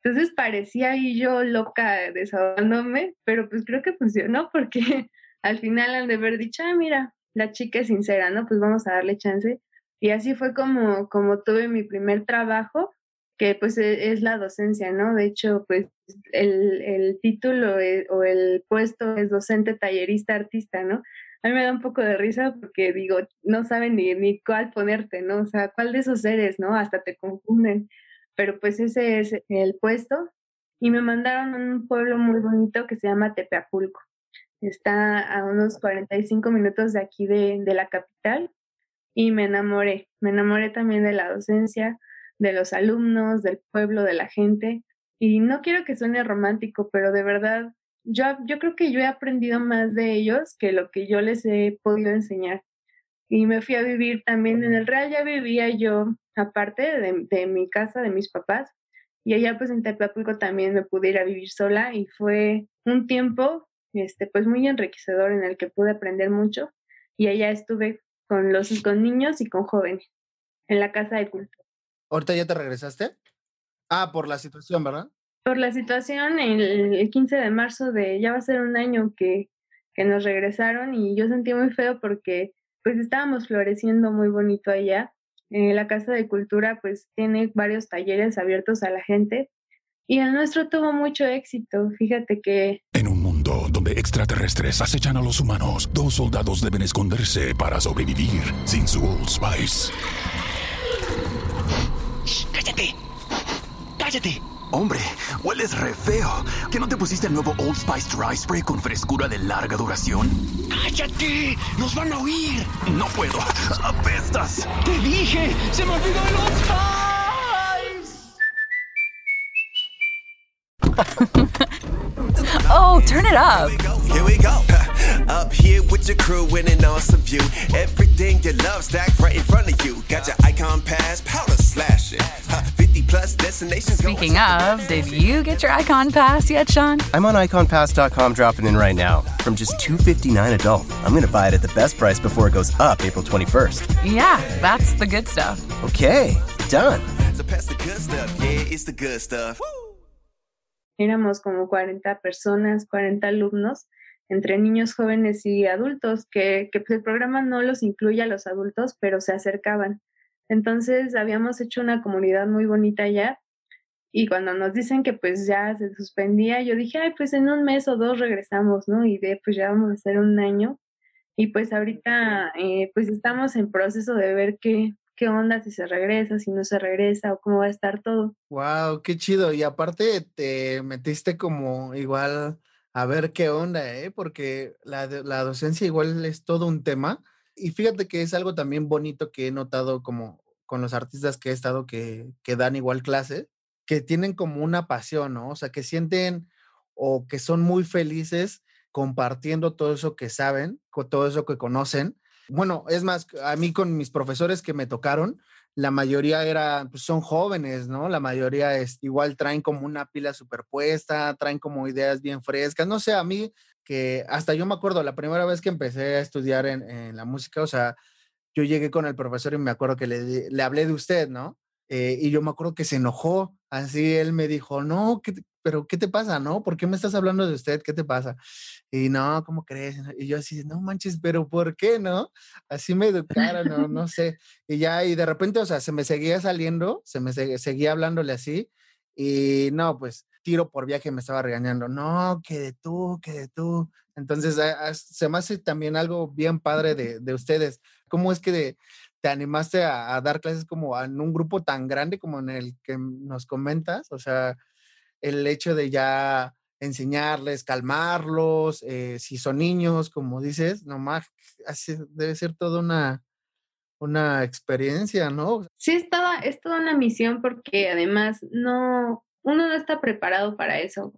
Entonces parecía ahí yo loca desahogándome, pero pues creo que funcionó porque al final han de haber dicho, ah, mira, la chica es sincera, ¿no? Pues vamos a darle chance. Y así fue como, como tuve mi primer trabajo, que pues e, es, la docencia, ¿no? De hecho, pues el, el título e, o el puesto es docente, tallerista, artista, ¿no? a mí me da un poco de risa porque digo, no saben ni, ni cuál ponerte, ¿no? O sea, cuál de esos eres, ¿no? Hasta te confunden. Pero pues ese es el puesto. Y me mandaron a un pueblo muy bonito que se llama Tepeapulco. Está a unos 45 minutos de aquí de, de la capital. Y me enamoré. Me enamoré también de la docencia, de los alumnos, del pueblo, de la gente. Y no quiero que suene romántico, pero de verdad yo, yo creo que yo he aprendido más de ellos que lo que yo les he podido enseñar. Y me fui a vivir también en el Real, ya vivía yo aparte de, de mi casa, de mis papás, y allá pues en Tepapulco también me pude ir a vivir sola y fue un tiempo este pues muy enriquecedor en el que pude aprender mucho y allá estuve con los con niños y con jóvenes en la casa de cultura. ¿Ahorita ya te regresaste? Ah, por la situación, ¿verdad? por la situación, el, 15 de marzo de ya va a ser un año que, que nos regresaron y yo sentí muy feo porque pues estábamos floreciendo muy bonito allá. Eh, la Casa de Cultura pues tiene varios talleres abiertos a la gente y el nuestro tuvo mucho éxito. Fíjate que... En un mundo donde extraterrestres acechan a los humanos, dos soldados deben esconderse para sobrevivir sin su Old Spice. ¡Cállate! ¡Cállate! Hombre, hueles re feo. ¿Que no te pusiste el nuevo Old Spice Dry Spray con frescura de larga duración? ¡Cállate! ¡Nos van a oír! No puedo. ¡Apestas! ¡Te dije! ¡Se me olvidó el Old Spice! oh, turn it up. Here we go. Up here with your crew in an awesome view. Everything you love stacked right in front of you. Got your icon pass, powder slashing. 50 plus destinations. Speaking of, did you get your icon pass yet, Sean? I'm on iconpass.com dropping in right now. From just 259 adult. I'm going to buy it at the best price before it goes up April 21st. Yeah, that's the good stuff. Okay, done. So pass the good stuff. Yeah, it's the good stuff. Éramos como 40 personas, 40 alumnos. Entre niños, jóvenes y adultos, que, que pues, el programa no los incluye a los adultos, pero se acercaban. Entonces habíamos hecho una comunidad muy bonita ya y cuando nos dicen que pues ya se suspendía, yo dije, ay, pues en un mes o dos regresamos, ¿no? Y de pues ya vamos a hacer un año. Y pues ahorita eh, pues estamos en proceso de ver qué, qué onda, si se regresa, si no se regresa o cómo va a estar todo. Wow, qué chido. Y aparte te metiste como igual a ver qué onda, ¿eh? Porque la, la docencia igual es todo un tema. Y fíjate que es algo también bonito que he notado como con los artistas que he estado que, que dan igual clase, que tienen como una pasión, ¿no? O sea, que sienten o que son muy felices compartiendo todo eso que saben, con todo eso que conocen. Bueno, es más, a mí con mis profesores que me tocaron, la mayoría era, pues son jóvenes, ¿no? La mayoría es igual traen como una pila superpuesta, traen como ideas bien frescas. No sé, a mí que hasta yo me acuerdo la primera vez que empecé a estudiar en, la música, o sea, yo llegué con el profesor y me acuerdo que le, le hablé de usted, ¿no? Eh, y yo me acuerdo que se enojó, así él me dijo, no, ¿qué pero ¿qué te pasa, no? ¿Por qué me estás hablando de usted? ¿Qué te pasa? Y no, ¿cómo crees? Y yo así, no manches, pero ¿por qué, no? Así me educaron, no, no sé. Y ya, y de repente, o sea, se me seguía saliendo, se me seguía hablándole así, y no, pues tiro por viaje me estaba regañando, no, que de tú, que de tú. Entonces, se me hace también algo bien padre de, de ustedes. ¿Cómo es que de, te animaste a, dar clases como en un grupo tan grande como en el que nos comentas? O sea, el hecho de ya enseñarles, calmarlos, eh, si son niños, como dices, nomás así debe ser toda una, una experiencia, ¿no? Sí, es toda, es toda una misión porque además no, uno no está preparado para eso.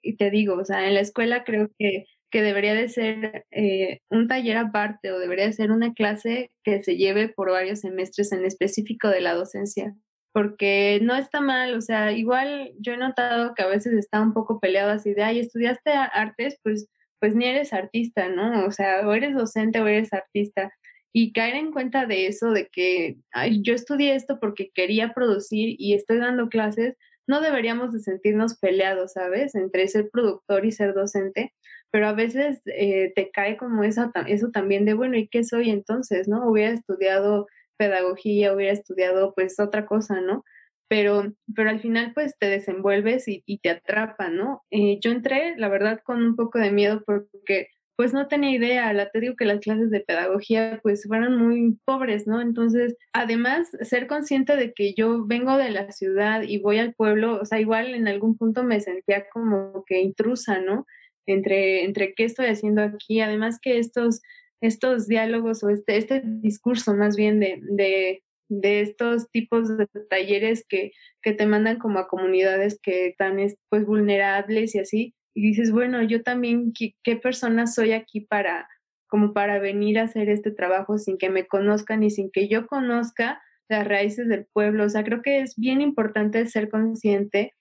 Y te digo, o sea, en la escuela creo que que debería de ser eh, un taller aparte o debería de ser una clase que se lleve por varios semestres en específico de la docencia, porque no está mal, o sea, igual yo he notado que a veces está un poco peleado así de, ay, estudiaste artes, pues, pues ni eres artista, ¿no? O sea, o eres docente o eres artista. Y caer en cuenta de eso, de que yo estudié esto porque quería producir y estoy dando clases, no deberíamos de sentirnos peleados, ¿sabes? Entre ser productor y ser docente, pero a veces eh, te cae como eso, eso también de, bueno, ¿y qué soy entonces? ¿No? Hubiera estudiado pedagogía, hubiera estudiado pues otra cosa, ¿no? Pero, pero al final pues te desenvuelves y, te atrapa, ¿no? Eh, yo entré, la verdad, con un poco de miedo porque pues no tenía idea, la te digo que las clases de pedagogía pues fueron muy pobres, ¿no? Entonces, además, ser consciente de que yo vengo de la ciudad y voy al pueblo, o sea, igual en algún punto me sentía como que intrusa, ¿no? entre, entre qué estoy haciendo aquí. Además que estos, estos diálogos o este, este discurso más bien de, de, de estos tipos de talleres que, que, te mandan como a comunidades que están pues vulnerables y así, y dices, bueno, yo también, ¿qué, qué persona soy aquí para como para venir a hacer este trabajo sin que me conozcan y sin que yo conozca las raíces del pueblo. O sea, creo que es bien importante ser consciente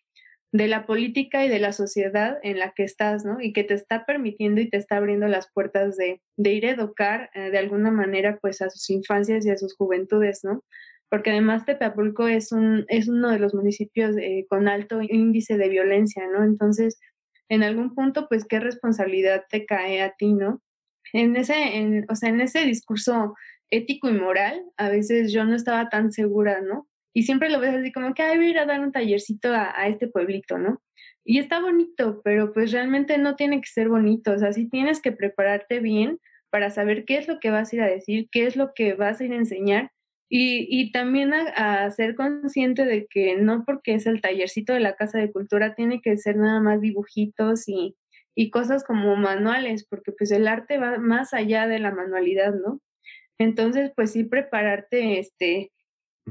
de la política y de la sociedad en la que estás, ¿no? Y que te está permitiendo y te está abriendo las puertas de, ir a educar eh, de alguna manera, pues, a sus infancias y a sus juventudes, ¿no? Porque además Tepapulco es, un, es uno de los municipios eh, con alto índice de violencia, ¿no? Entonces, en algún punto, pues, ¿qué responsabilidad te cae a ti, ¿no? En ese, en, o sea, en ese discurso ético y moral, a veces yo no estaba tan segura, ¿no? Y siempre lo ves así como que, ay, voy a ir a dar un tallercito a, este pueblito, ¿no? Y está bonito, pero pues realmente no tiene que ser bonito, o sea, sí tienes que prepararte bien para saber qué es lo que vas a ir a decir, qué es lo que vas a ir a enseñar y, y también a, ser consciente de que no porque es el tallercito de la Casa de Cultura tiene que ser nada más dibujitos y, y cosas como manuales, porque pues el arte va más allá de la manualidad, ¿no? Entonces, pues sí prepararte, este,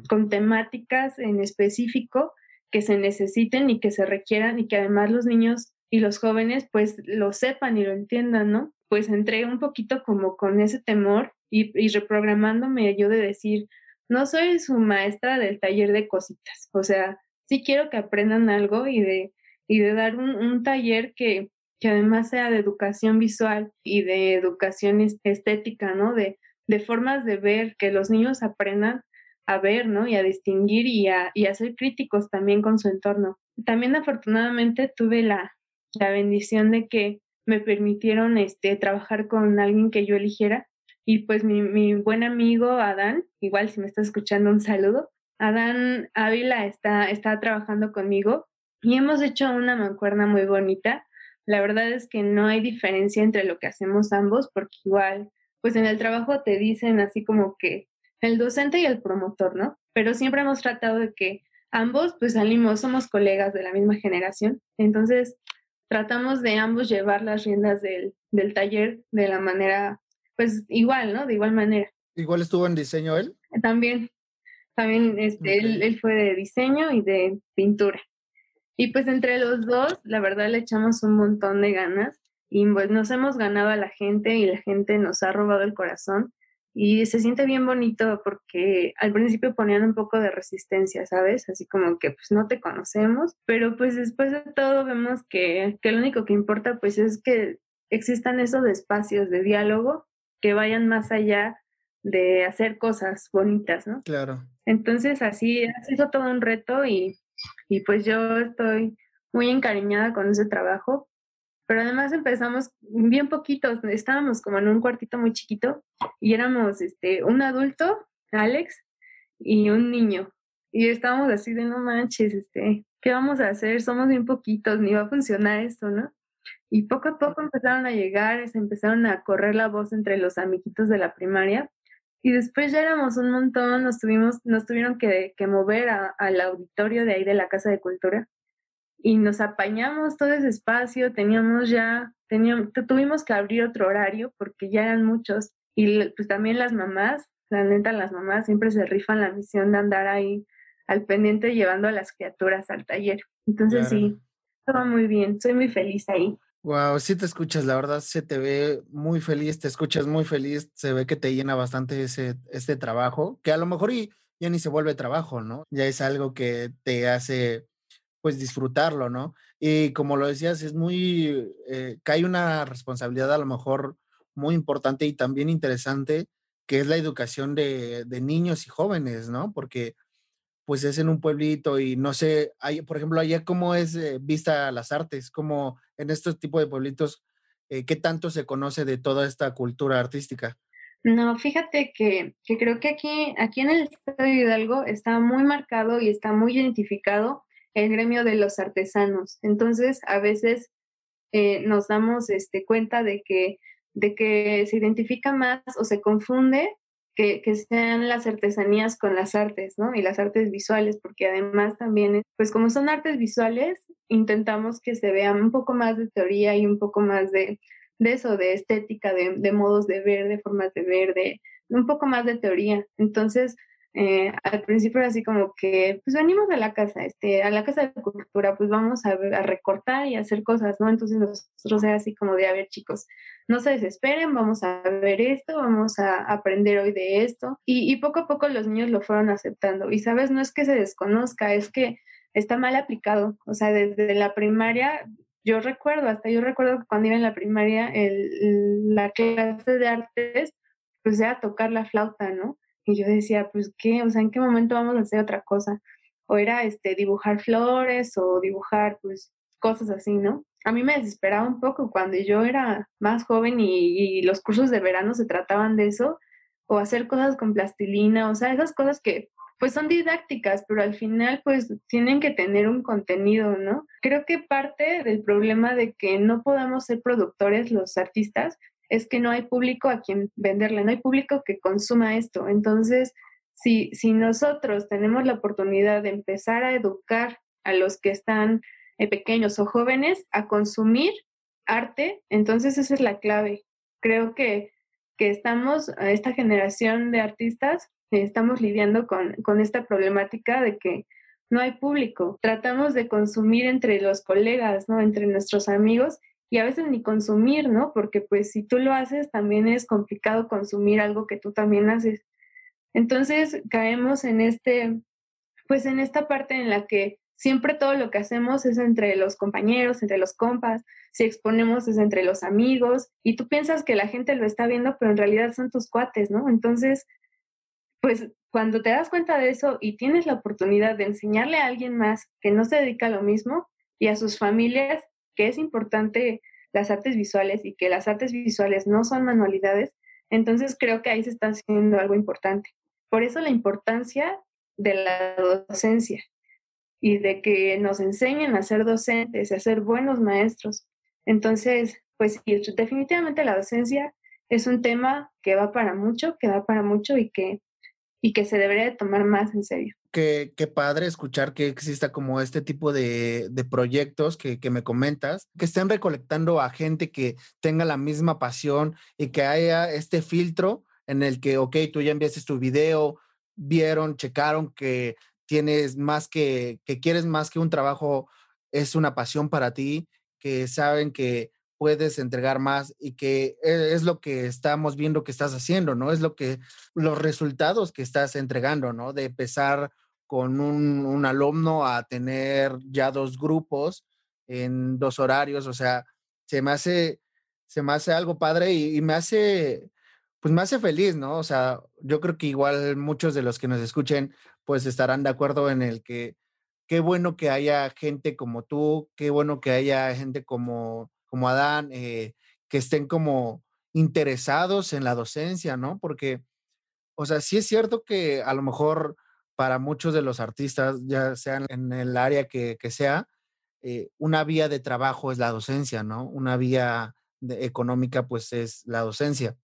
con temáticas en específico que se necesiten y que se requieran y que además los niños y los jóvenes pues lo sepan y lo entiendan, ¿no? Pues entré un poquito como con ese temor y, reprogramándome yo de decir, no soy su maestra del taller de cositas, o sea, sí quiero que aprendan algo y de, y de dar un, taller que, que además sea de educación visual y de educación estética, ¿no? De, de formas de ver, que los niños aprendan a ver, ¿no? Y a distinguir y a, y a ser críticos también con su entorno. También afortunadamente tuve la, la bendición de que me permitieron este, trabajar con alguien que yo eligiera. Y pues mi, mi buen amigo Adán, igual si me está escuchando un saludo, Adán Ávila está, está trabajando conmigo y hemos hecho una mancuerna muy bonita. La verdad es que no hay diferencia entre lo que hacemos ambos porque igual, pues en el trabajo te dicen así como que el docente y el promotor, ¿no? Pero siempre hemos tratado de que ambos, pues salimos, somos colegas de la misma generación, entonces tratamos de ambos llevar las riendas del, taller de la manera, pues igual, ¿no? De igual manera. ¿Igual estuvo en diseño él? También, también este, él, él fue de diseño y de pintura. Y pues entre los dos, la verdad le echamos un montón de ganas y pues nos hemos ganado a la gente y la gente nos ha robado el corazón y se siente bien bonito porque al principio ponían un poco de resistencia, ¿sabes? Así como que pues no te conocemos, pero pues después de todo vemos que, que lo único que importa pues es que existan esos espacios de diálogo que vayan más allá de hacer cosas bonitas, ¿no? Claro. Entonces así ha sido todo un reto y, y pues yo estoy muy encariñada con ese trabajo pero además empezamos bien poquitos, estábamos como en un cuartito muy chiquito y éramos este, un adulto, Alex, y un niño. Y estábamos así de no manches, este, ¿qué vamos a hacer? Somos bien poquitos, ni va a funcionar esto, ¿no? Y poco a poco empezaron a llegar, se empezaron a correr la voz entre los amiguitos de la primaria. Y después ya éramos un montón, nos, tuvimos, nos tuvieron que, que mover al auditorio de ahí de la Casa de Cultura y nos apañamos todo ese espacio, teníamos ya, teníamos, tuvimos que abrir otro horario porque ya eran muchos y pues también las mamás, la neta las mamás siempre se rifan la misión de andar ahí al pendiente llevando a las criaturas al taller. Entonces sí, todo muy bien, soy muy feliz ahí. Wow, sí te escuchas, la verdad se te ve muy feliz, te escuchas muy feliz, se ve que te llena bastante ese este trabajo, que a lo mejor y ya ni se vuelve trabajo, ¿no? Ya es algo que te hace pues disfrutarlo, ¿no? Y como lo decías, es muy, eh, que hay una responsabilidad a lo mejor muy importante y también interesante, que es la educación de, niños y jóvenes, ¿no? Porque pues es en un pueblito y no sé, hay, por ejemplo, allá cómo es eh, vista las artes, como en estos tipos de pueblitos, eh, ¿qué tanto se conoce de toda esta cultura artística? No, fíjate que, que, creo que aquí, aquí en el estado de Hidalgo está muy marcado y está muy identificado el gremio de los artesanos. Entonces, a veces eh, nos damos este, cuenta de que, de que se identifica más o se confunde que, que, sean las artesanías con las artes, ¿no? Y las artes visuales, porque además también, pues como son artes visuales, intentamos que se vea un poco más de teoría y un poco más de, de eso, de estética, de, de modos de ver, de formas de ver, de un poco más de teoría. Entonces, eh, al principio era así como que, pues venimos a la casa, este, a la casa de cultura, pues vamos a, recortar y hacer cosas, ¿no? Entonces nosotros era así como de, a ver chicos, no se desesperen, vamos a ver esto, vamos a aprender hoy de esto. Y, y poco a poco los niños lo fueron aceptando. Y sabes, no es que se desconozca, es que está mal aplicado. O sea, desde la primaria, yo recuerdo, hasta yo recuerdo que cuando iba en la primaria, el, la clase de artes, pues era tocar la flauta, ¿no? Y yo decía, pues, ¿qué? O sea, ¿en qué momento vamos a hacer otra cosa? O era este, dibujar flores o dibujar, pues, cosas así, ¿no? A mí me desesperaba un poco cuando yo era más joven y, los cursos de verano se trataban de eso, o hacer cosas con plastilina, o sea, esas cosas que pues son didácticas, pero al final pues tienen que tener un contenido, ¿no? Creo que parte del problema de que no podamos ser productores los artistas es que no hay público a quien venderle, no hay público que consuma esto. Entonces, si, si nosotros tenemos la oportunidad de empezar a educar a los que están eh, pequeños o jóvenes a consumir arte, entonces esa es la clave. Creo que, que estamos, esta generación de artistas, estamos lidiando con, con esta problemática de que no hay público. Tratamos de consumir entre los colegas, ¿no? Entre nuestros amigos y a veces ni consumir, ¿no? Porque pues si tú lo haces, también es complicado consumir algo que tú también haces. Entonces caemos en este, pues en esta parte en la que siempre todo lo que hacemos es entre los compañeros, entre los compas, si exponemos es entre los amigos y tú piensas que la gente lo está viendo, pero en realidad son tus cuates, ¿no? Entonces, pues cuando te das cuenta de eso y tienes la oportunidad de enseñarle a alguien más que no se dedica a lo mismo y a sus familias, que es importante las artes visuales y que las artes visuales no son manualidades, entonces creo que ahí se está haciendo algo importante. Por eso la importancia de la docencia y de que nos enseñen a ser docentes, a ser buenos maestros. Entonces, pues definitivamente la docencia es un tema que va para mucho, que va para mucho y que, y que se debería tomar más en serio qué, qué padre escuchar que exista como este tipo de, de proyectos que, que, me comentas, que estén recolectando a gente que tenga la misma pasión y que haya este filtro en el que, ok, tú ya enviaste tu video, vieron, checaron que tienes más que, que quieres más que un trabajo, es una pasión para ti, que saben que puedes entregar más y que e, es lo que estamos viendo que estás haciendo, ¿no? Es lo que, los resultados que estás entregando, ¿no? De empezar con un, alumno a tener ya dos grupos en dos horarios, o sea, se me hace, se me hace algo padre y, y me hace, pues me hace feliz, ¿no? O sea, yo creo que igual muchos de los que nos escuchen, pues estarán de acuerdo en el que qué bueno que haya gente como tú, qué bueno que haya gente como, como Adán, eh, que estén como interesados en la docencia, ¿no? Porque, o sea, sí es cierto que a lo mejor para muchos de los artistas, ya sean en el área que, sea, eh, una vía de trabajo es la docencia, ¿no? Una vía económica, pues es la docencia.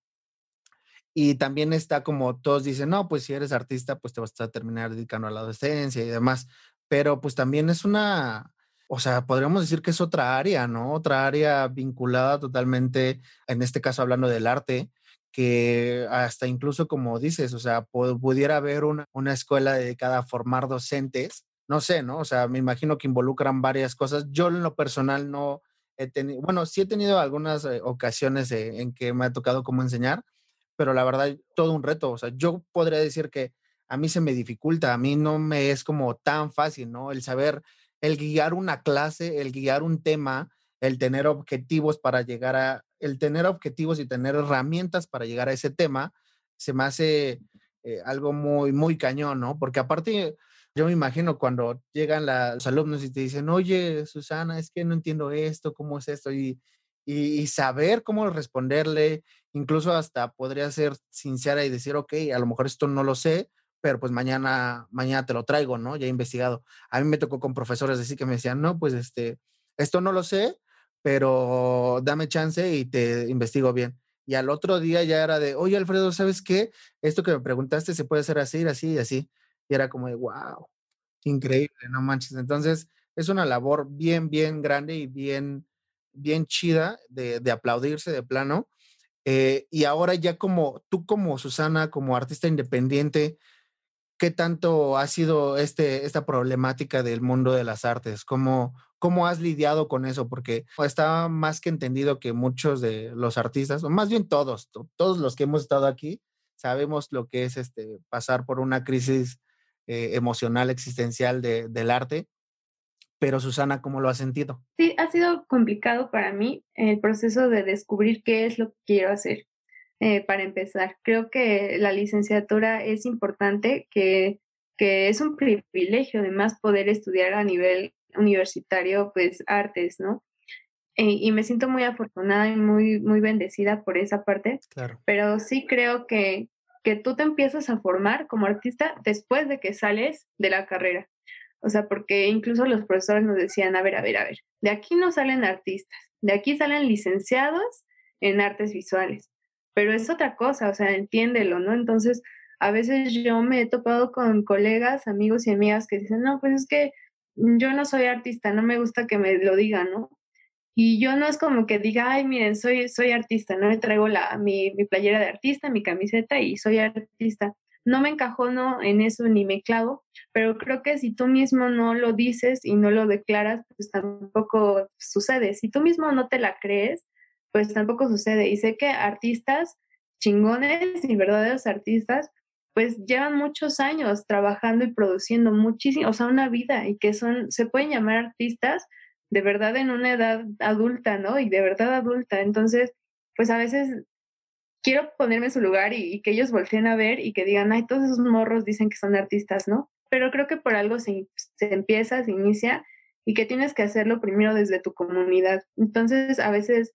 Y también está como todos dicen, no, pues si eres artista, pues te vas a terminar dedicando a la docencia y demás pero pues también es una, o sea, podríamos decir que es otra área, ¿no? Otra área vinculada totalmente, en este caso hablando del arte, que hasta incluso como dices, o sea, pudiera haber una, una escuela dedicada a formar docentes, no sé, ¿no? O sea, me imagino que involucran varias cosas. Yo en lo personal no he tenido, bueno, sí he tenido algunas eh, ocasiones en que me ha tocado como enseñar, pero la verdad, todo un reto. O sea, yo podría decir que a mí se me dificulta, a mí no me es como tan fácil, ¿no? El saber, el guiar una clase, el guiar un tema, el tener objetivos para llegar a, el tener objetivos y tener herramientas para llegar a ese tema, se me hace eh, algo muy, muy cañón, ¿no? Porque aparte, yo me imagino cuando llegan los alumnos y te dicen, oye, Susana, es que no entiendo esto, ¿cómo es esto? Y, y, saber cómo responderle, incluso hasta podría ser sincera y decir, ok, a lo mejor esto no lo sé, pero pues mañana, mañana te lo traigo, ¿no? Ya he investigado. A mí me tocó con profesores decir que me decían, no, pues este, esto no lo sé, pero dame chance y te investigo bien. Y al otro día ya era de, oye Alfredo, ¿sabes qué? Esto que me preguntaste se puede hacer así, así y así. Y era como de, wow, increíble, no manches. Entonces, es una labor bien, bien grande y bien, bien chida de, de aplaudirse de plano. Eh, y ahora ya como tú como Susana, como artista independiente, ¿qué tanto ha sido este, esta problemática del mundo de las artes? ¿Cómo, ¿Cómo has lidiado con eso? Porque está más que entendido que muchos de los artistas, o más bien todos, todos los que hemos estado aquí, sabemos lo que es este, pasar por una crisis eh, emocional, existencial del arte. Pero Susana, ¿cómo lo has sentido? Sí, ha sido complicado para mí el proceso de descubrir qué es lo que quiero hacer. Eh, para empezar. Creo que la licenciatura es importante, que, que es un privilegio además poder estudiar a nivel universitario, pues artes, ¿no? Eh, y me siento muy afortunada y muy, muy bendecida por esa parte. Claro. Pero sí creo que, que tú te empiezas a formar como artista después de que sales de la carrera. O sea, porque incluso los profesores nos decían, a ver, a ver, a ver, de aquí no salen artistas, de aquí salen licenciados en artes visuales pero es otra cosa, o sea, entiéndelo, ¿no? Entonces, a veces yo me he topado con colegas, amigos y amigas que dicen, no, pues es que yo no soy artista, no me gusta que me lo digan, ¿no? Y yo no es como que diga, ay, miren, soy, soy artista, ¿no? Le traigo la, mi, mi playera de artista, mi camiseta y soy artista. No me encajono en eso ni me clavo, pero creo que si tú mismo no lo dices y no lo declaras, pues tampoco sucede. Si tú mismo no te la crees, pues tampoco sucede. Y sé que artistas chingones y verdaderos artistas, pues llevan muchos años trabajando y produciendo muchísimo, o sea, una vida y que son, se pueden llamar artistas de verdad en una edad adulta, ¿no? Y de verdad adulta. Entonces, pues a veces quiero ponerme en su lugar y, que ellos volteen a ver y que digan, ay, todos esos morros dicen que son artistas, ¿no? Pero creo que por algo se, se empieza, se inicia y que tienes que hacerlo primero desde tu comunidad. Entonces, a veces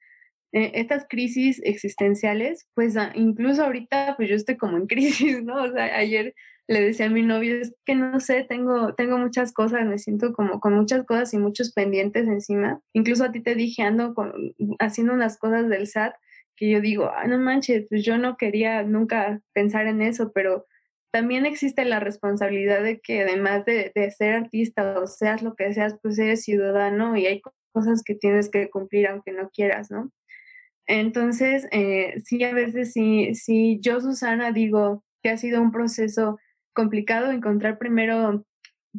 eh, estas crisis existenciales, pues incluso ahorita, pues yo estoy como en crisis, ¿no? O sea, ayer le decía a mi novio, es que no sé, tengo, tengo muchas cosas, me siento como con muchas cosas y muchos pendientes encima. Incluso a ti te dije, ando con, haciendo unas cosas del SAT que yo digo, ah, no manches, pues yo no quería nunca pensar en eso, pero también existe la responsabilidad de que además de, de ser artista o seas lo que seas, pues eres ciudadano y hay cosas que tienes que cumplir aunque no quieras, ¿no? Entonces, eh, sí, a veces sí, sí, yo, Susana, digo que ha sido un proceso complicado encontrar primero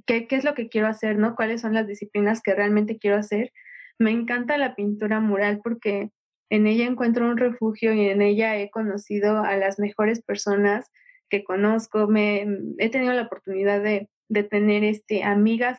qué, qué es lo que quiero hacer, ¿no? Cuáles son las disciplinas que realmente quiero hacer, Me encanta la pintura mural porque en ella encuentro un refugio y en ella he conocido a las mejores personas que conozco. Me, he tenido la oportunidad de, de tener este, amigas.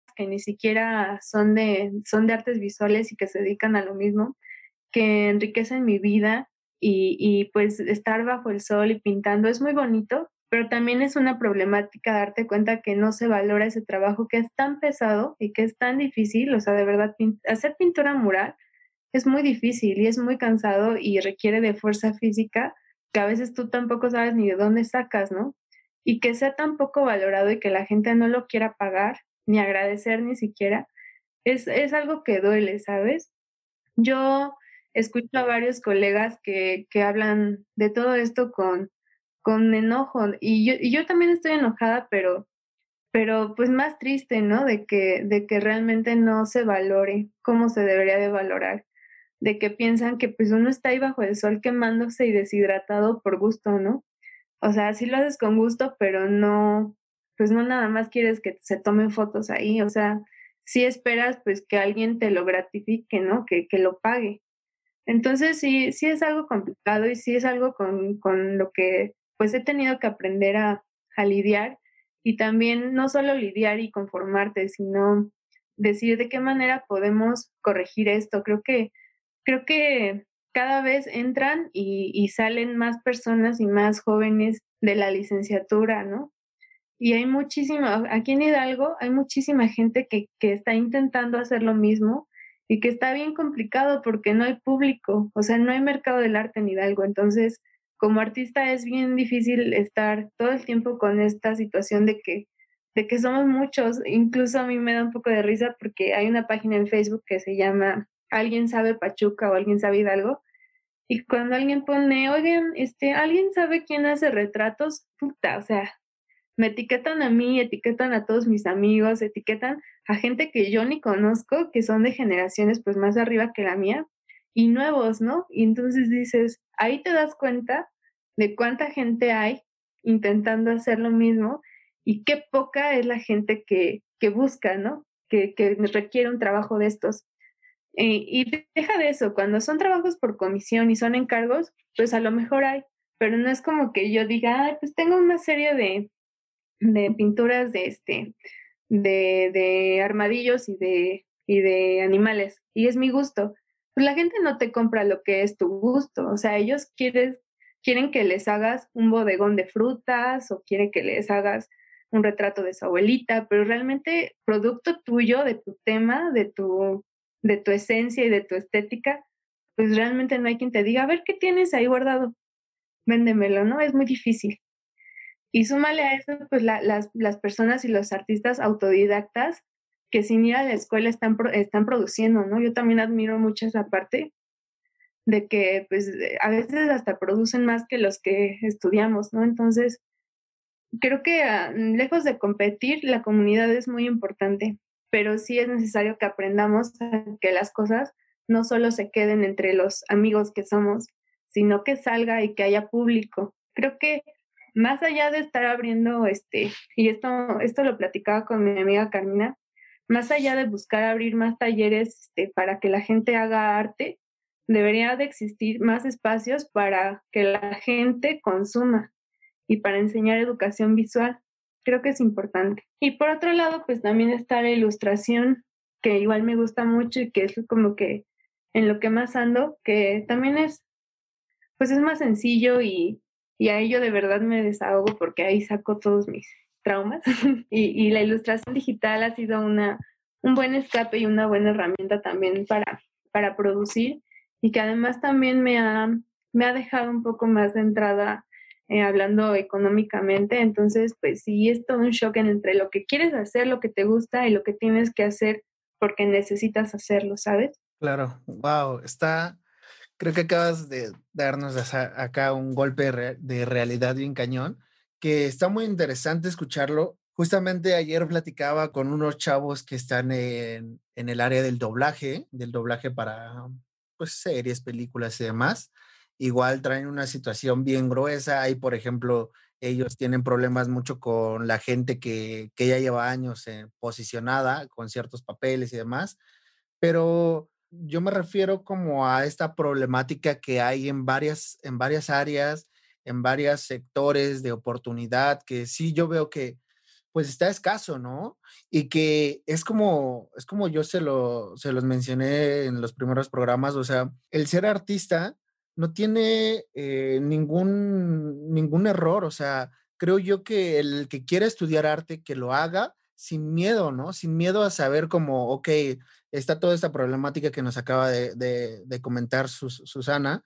Ni siquiera son de, son de artes visuales y que se dedican a lo mismo, que enriquecen mi vida y, y pues estar bajo el sol y pintando es muy bonito, pero también es una problemática darte cuenta que no se valora ese trabajo que es tan pesado y que es tan difícil, o sea, de verdad, hacer pintura mural es muy difícil y es muy cansado y requiere de fuerza física que a veces tú tampoco sabes ni de dónde sacas, ¿no? Y que sea tan poco valorado y que la gente no lo quiera pagar, ni agradecer ni siquiera, es, es algo que duele, ¿sabes? Yo escucho a varios colegas que, que hablan de todo esto con, con enojo y yo, yo también estoy enojada, pero, pero pues más triste, ¿no? De que, de que realmente no se valore como se debería de valorar, de que piensan que pues uno está ahí bajo el sol quemándose y deshidratado por gusto, ¿no? O sea, sí lo haces con gusto, pero no, pues no nada más quieres que se tomen fotos ahí, o sea, sí esperas pues que alguien te lo gratifique, ¿no? Que, que lo pague. Entonces sí, sí es algo complicado y sí es algo con, con lo que pues he tenido que aprender a, lidiar y también no solo lidiar y conformarte, sino decir de qué manera podemos corregir esto. Creo que, creo que cada vez entran y, y salen más personas y más jóvenes de la licenciatura, ¿no? Y hay muchísima, aquí en Hidalgo hay muchísima gente que, que está intentando hacer lo mismo y que está bien complicado porque no hay público, o sea, no hay mercado del arte en Hidalgo. Entonces, como artista es bien difícil estar todo el tiempo con esta situación de que, de que somos muchos. Incluso a mí me da un poco de risa porque hay una página en Facebook que se llama Alguien sabe Pachuca o Alguien sabe Hidalgo. Y cuando alguien pone, oigan, este, ¿alguien sabe quién hace retratos? Puta, o sea, me etiquetan a mí, etiquetan a todos mis amigos, etiquetan a gente que yo ni conozco, que son de generaciones pues más arriba que la mía y nuevos, ¿no? Y entonces dices, ahí te das cuenta de cuánta gente hay intentando hacer lo mismo y qué poca es la gente que, que busca, ¿no? Que, que requiere un trabajo de estos. Eh, y deja de eso, cuando son trabajos por comisión y son encargos, pues a lo mejor hay, pero no es como que yo diga, Ay, pues tengo una serie de, de pinturas de este de, de armadillos y de, y de animales y es mi gusto. Pues la gente no te compra lo que es tu gusto, o sea, ellos quieren, quieren que les hagas un bodegón de frutas o quieren que les hagas un retrato de su abuelita, pero realmente producto tuyo, de tu tema, de tu, de tu esencia y de tu estética, pues realmente no hay quien te diga, a ver qué tienes ahí guardado, véndemelo, ¿no? Es muy difícil. Y súmale a eso, pues las, las, personas y los artistas autodidactas que sin ir a la escuela están, están produciendo, ¿no? Yo también admiro mucho esa parte de que, pues, a veces hasta producen más que los que estudiamos, ¿no? Entonces, creo que ah, lejos de competir, la comunidad es muy importante, pero sí es necesario que aprendamos que las cosas no solo se queden entre los amigos que somos, sino que salga y que haya público. Creo que más allá de estar abriendo, este, y esto, esto lo platicaba con mi amiga Carmina, más allá de buscar abrir más talleres este, para que la gente haga arte, debería de existir más espacios para que la gente consuma y para enseñar educación visual. Creo que es importante. Y por otro lado, pues también está la ilustración, que igual me gusta mucho y que es como que en lo que más ando, que también es, pues es más sencillo y, y ahí yo de verdad me desahogo porque ahí saco todos mis traumas y, la ilustración digital ha sido una, un buen escape y una buena herramienta también para, para producir y que además también me ha, me ha dejado un poco más de entrada eh, hablando económicamente. Entonces, pues sí, es todo un shock entre lo que quieres hacer, lo que te gusta y lo que tienes que hacer porque necesitas hacerlo, ¿sabes? Claro, wow, está, creo que acabas de darnos acá un golpe de realidad bien cañón, que está muy interesante escucharlo. Justamente ayer platicaba con unos chavos que están en, en el área del doblaje, del doblaje para pues series, películas y demás. Igual traen una situación bien gruesa. Hay, por ejemplo, ellos tienen problemas mucho con la gente que, que ya lleva años posicionada con ciertos papeles y demás. Pero yo me refiero como a esta problemática que hay en varias, en varias áreas, en varios sectores de oportunidad, que sí yo veo que pues está escaso, ¿no? Y que es como, es como yo se, lo, se los mencioné en los primeros programas, o sea, el ser artista no tiene eh, ningún, ningún error, o sea, creo yo que el que quiera estudiar arte, que lo haga sin miedo, ¿no? Sin miedo a saber como, ok, está toda esta problemática que nos acaba de, comentar Susana,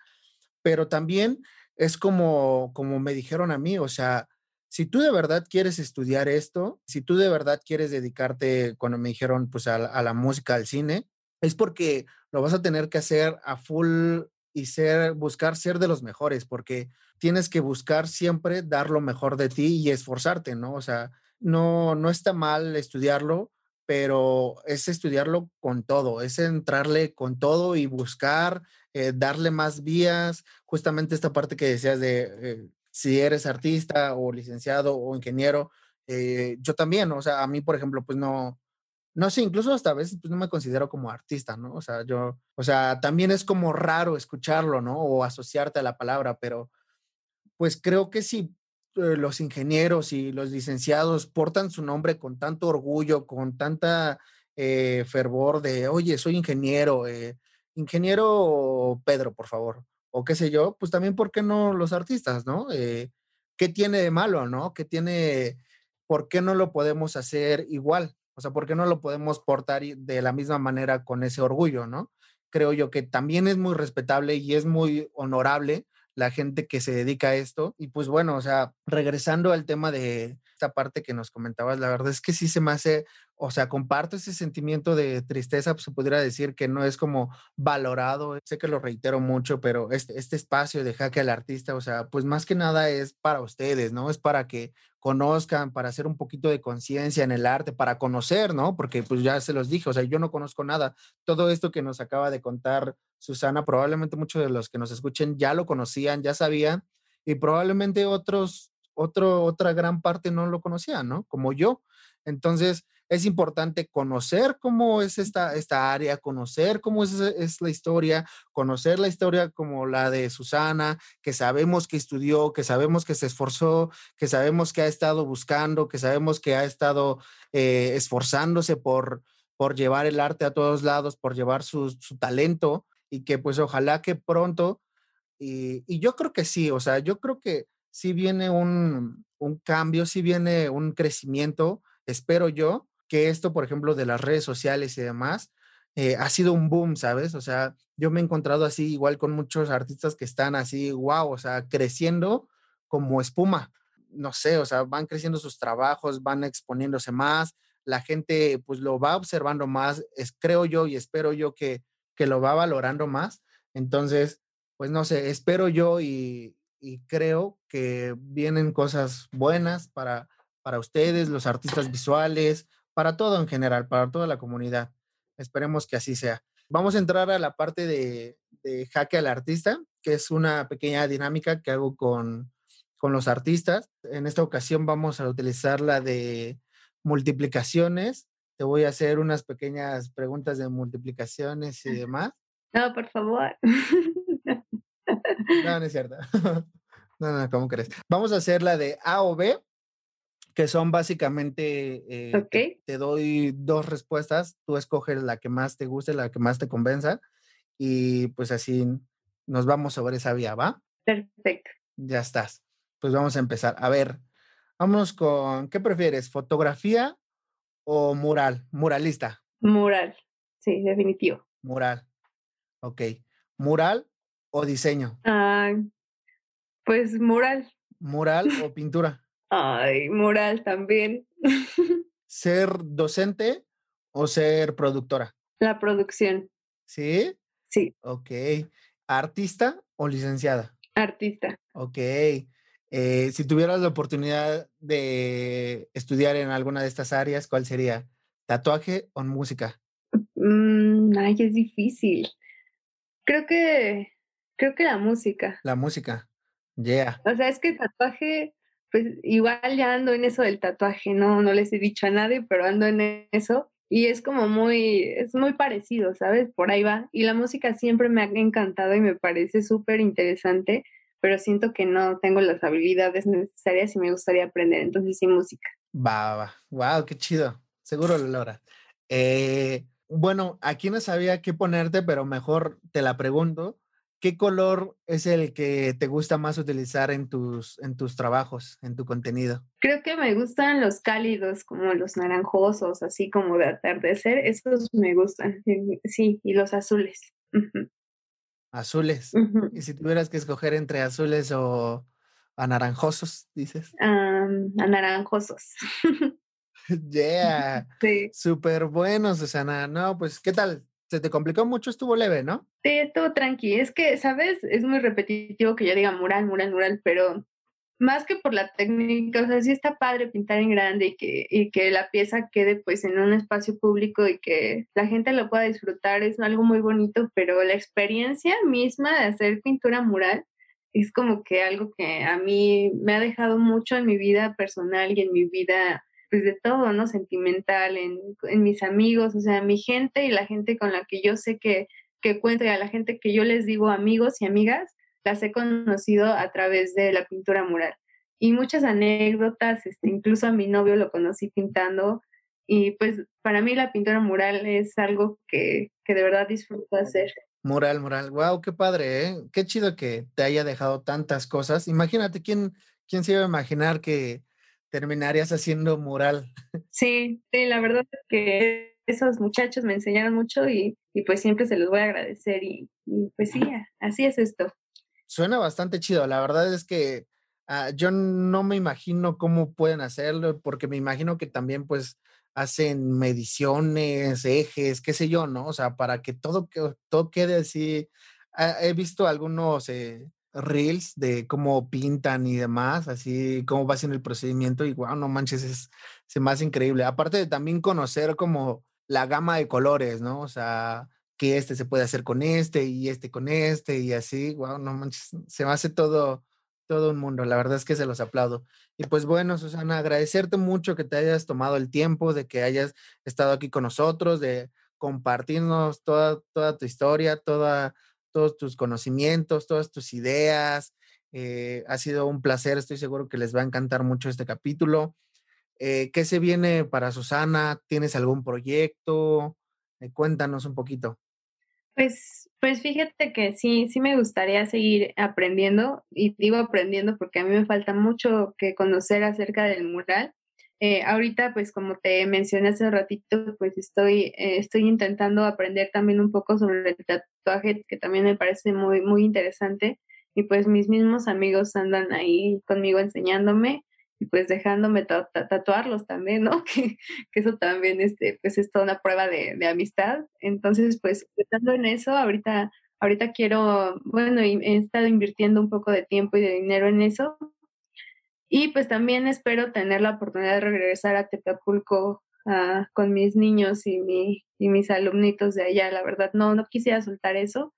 pero también es como, como me dijeron a mí, o sea, si tú de verdad quieres estudiar esto, si tú de verdad quieres dedicarte, cuando me dijeron, pues a, a la música, al cine, es porque lo vas a tener que hacer a full y ser, buscar ser de los mejores, porque tienes que buscar siempre dar lo mejor de ti y esforzarte, ¿no? O sea, no, no está mal estudiarlo, pero es estudiarlo con todo, es entrarle con todo y buscar, eh, darle más vías, justamente esta parte que decías de eh, si eres artista o licenciado o ingeniero, eh, yo también, o sea, a mí, por ejemplo, pues no, no sé, incluso hasta a veces pues no me considero como artista, ¿no? O sea, yo, o sea, también es como raro escucharlo, ¿no? O asociarte a la palabra, pero pues creo que si los ingenieros y los licenciados portan su nombre con tanto orgullo, con tanta eh, fervor de, oye, soy ingeniero, eh, ingeniero Pedro, por favor, o qué sé yo, pues también, ¿por qué no los artistas, no? ¿Qué tiene de malo, no? ¿Qué tiene, por qué no lo podemos hacer igual? O sea, ¿por qué no lo podemos portar de la misma manera con ese orgullo, no? Creo yo que también es muy respetable y es muy honorable la gente que se dedica a esto. Y pues bueno, o sea, regresando al tema de esta parte que nos comentabas, la verdad es que sí se me hace, o sea, comparto ese sentimiento de tristeza, pues se podría decir que no es como valorado, sé que lo reitero mucho, pero este, este espacio de jaque al artista, o sea, pues más que nada es para ustedes, ¿no? Es para que conozcan, para hacer un poquito de conciencia en el arte, para conocer, ¿no? Porque pues ya se los dije, o sea, yo no conozco nada. Todo esto que nos acaba de contar Susana, probablemente muchos de los que nos escuchen ya lo conocían, ya sabían, y probablemente otros, otro, otra gran parte no lo conocían, ¿no? Como yo. Entonces, es importante conocer cómo es esta, esta área, conocer cómo es, es, la historia, conocer la historia como la de Susana, que sabemos que estudió, que sabemos que se esforzó, que sabemos que ha estado buscando, que sabemos que ha estado eh, esforzándose por, por llevar el arte a todos lados, por llevar su, su talento y que pues ojalá que pronto, y, yo creo que sí, o sea, yo creo que sí viene un, un cambio, sí viene un crecimiento, espero yo, que esto, por ejemplo, de las redes sociales y demás, eh, ha sido un boom, ¿sabes? O sea, yo me he encontrado así igual con muchos artistas que están así, wow, o sea, creciendo como espuma. No sé, o sea, van creciendo sus trabajos, van exponiéndose más, la gente pues lo va observando más, es, creo yo y espero yo que, que lo va valorando más. Entonces, pues no sé, espero yo y, y creo que vienen cosas buenas para, para ustedes, los artistas visuales, para todo en general, para toda la comunidad. Esperemos que así sea. Vamos a entrar a la parte de, de jaque al artista, que es una pequeña dinámica que hago con, con los artistas. En esta ocasión vamos a utilizar la de multiplicaciones. Te voy a hacer unas pequeñas preguntas de multiplicaciones y demás. No, por favor. No, no es cierto. No, no, ¿cómo crees? Vamos a hacer la de A o B que son básicamente, eh, te, doy dos respuestas, tú escoges la que más te guste, la que más te convenza, y pues así nos vamos sobre esa vía, ¿va? Perfecto. Ya estás. Pues vamos a empezar. A ver, vamos con, ¿qué prefieres? ¿Fotografía o mural? Muralista. Mural, sí, definitivo. Mural. Ok. ¿Mural o diseño? Ah, pues mural. ¿Mural o pintura? Ay, moral también. ¿Ser docente o ser productora? La producción. ¿Sí? Sí. Ok. ¿Artista o licenciada? Artista. Ok. Eh, si tuvieras la oportunidad de estudiar en alguna de estas áreas, ¿cuál sería? ¿Tatuaje o música? Mm, ay, es difícil. Creo que, creo que la música. La música. Yeah. O sea, es que tatuaje, pues igual ya ando en eso del tatuaje, no, no les he dicho a nadie, pero ando en eso y es como muy, es muy parecido, ¿sabes? Por ahí va. Y la música siempre me ha encantado y me parece súper interesante, pero siento que no tengo las habilidades necesarias y me gustaría aprender, entonces sí, música. Va, va, wow, qué chido. Seguro lo logra. Eh, bueno, aquí no sabía qué ponerte, pero mejor te la pregunto. ¿Qué color es el que te gusta más utilizar en tus, en tus trabajos, en tu contenido? Creo que me gustan los cálidos, como los naranjosos, así como de atardecer. Esos me gustan. Sí, y los azules. Azules. Y si tuvieras que escoger entre azules o anaranjosos, dices. anaranjosos. yeah. Sí. Súper bueno, Susana. No, pues, ¿qué tal? ¿Se te complicó mucho? Estuvo leve, ¿no? Sí, estuvo tranqui. Es que, ¿sabes? Es muy repetitivo que yo diga mural, mural, mural, pero más que por la técnica, o sea, sí está padre pintar en grande y que, y que la pieza quede pues en un espacio público y que la gente lo pueda disfrutar, es algo muy bonito, pero la experiencia misma de hacer pintura mural es como que algo que a mí me ha dejado mucho en mi vida personal y en mi vida pues de todo, ¿no? Sentimental, en, en, mis amigos, o sea, mi gente y la gente con la que yo sé que, que cuento y a la gente que yo les digo amigos y amigas, las he conocido a través de la pintura mural. Y muchas anécdotas, este, incluso a mi novio lo conocí pintando y pues para mí la pintura mural es algo que, que de verdad disfruto hacer. Mural, mural, wow, qué padre, ¿eh? Qué chido que te haya dejado tantas cosas. Imagínate, ¿quién, quién se iba a imaginar que terminarías haciendo mural. Sí, sí, la verdad es que esos muchachos me enseñaron mucho y, y pues siempre se los voy a agradecer y, pues sí, así es esto. Suena bastante chido, la verdad es que uh, yo no me imagino cómo pueden hacerlo, porque me imagino que también pues hacen mediciones, ejes, qué sé yo, ¿no? O sea, para que todo, todo quede así. Uh, he visto algunos eh, reels de cómo pintan y demás, así cómo va haciendo el procedimiento y wow, no manches, es, me hace increíble. Aparte de también conocer como la gama de colores, ¿no? O sea, que este se puede hacer con este y este con este y así, wow, no manches, se hace todo, todo un mundo. La verdad es que se los aplaudo. Y pues bueno, Susana, agradecerte mucho que te hayas tomado el tiempo, de que hayas estado aquí con nosotros, de compartirnos toda, toda tu historia, toda todos tus conocimientos, todas tus ideas. Eh, ha sido un placer, estoy seguro que les va a encantar mucho este capítulo. Eh, ¿Qué se viene para Susana? ¿Tienes algún proyecto? Eh, cuéntanos un poquito. Pues, pues fíjate que sí, sí me gustaría seguir aprendiendo y digo aprendiendo porque a mí me falta mucho que conocer acerca del mural. Eh, ahorita, pues como te mencioné hace ratito, pues estoy, eh, estoy intentando aprender también un poco sobre el tatuaje, que también me parece muy, muy interesante. Y pues mis mismos amigos andan ahí conmigo enseñándome pues dejándome tatuarlos también, ¿no? Que, que, eso también este, pues es toda una prueba de, de amistad. Entonces, pues estando en eso, ahorita, ahorita quiero, bueno, he estado invirtiendo un poco de tiempo y de dinero en eso y pues también espero tener la oportunidad de regresar a Tepapulco ah, con mis niños y, mi, y mis alumnitos de allá. La verdad, no, no quisiera soltar eso.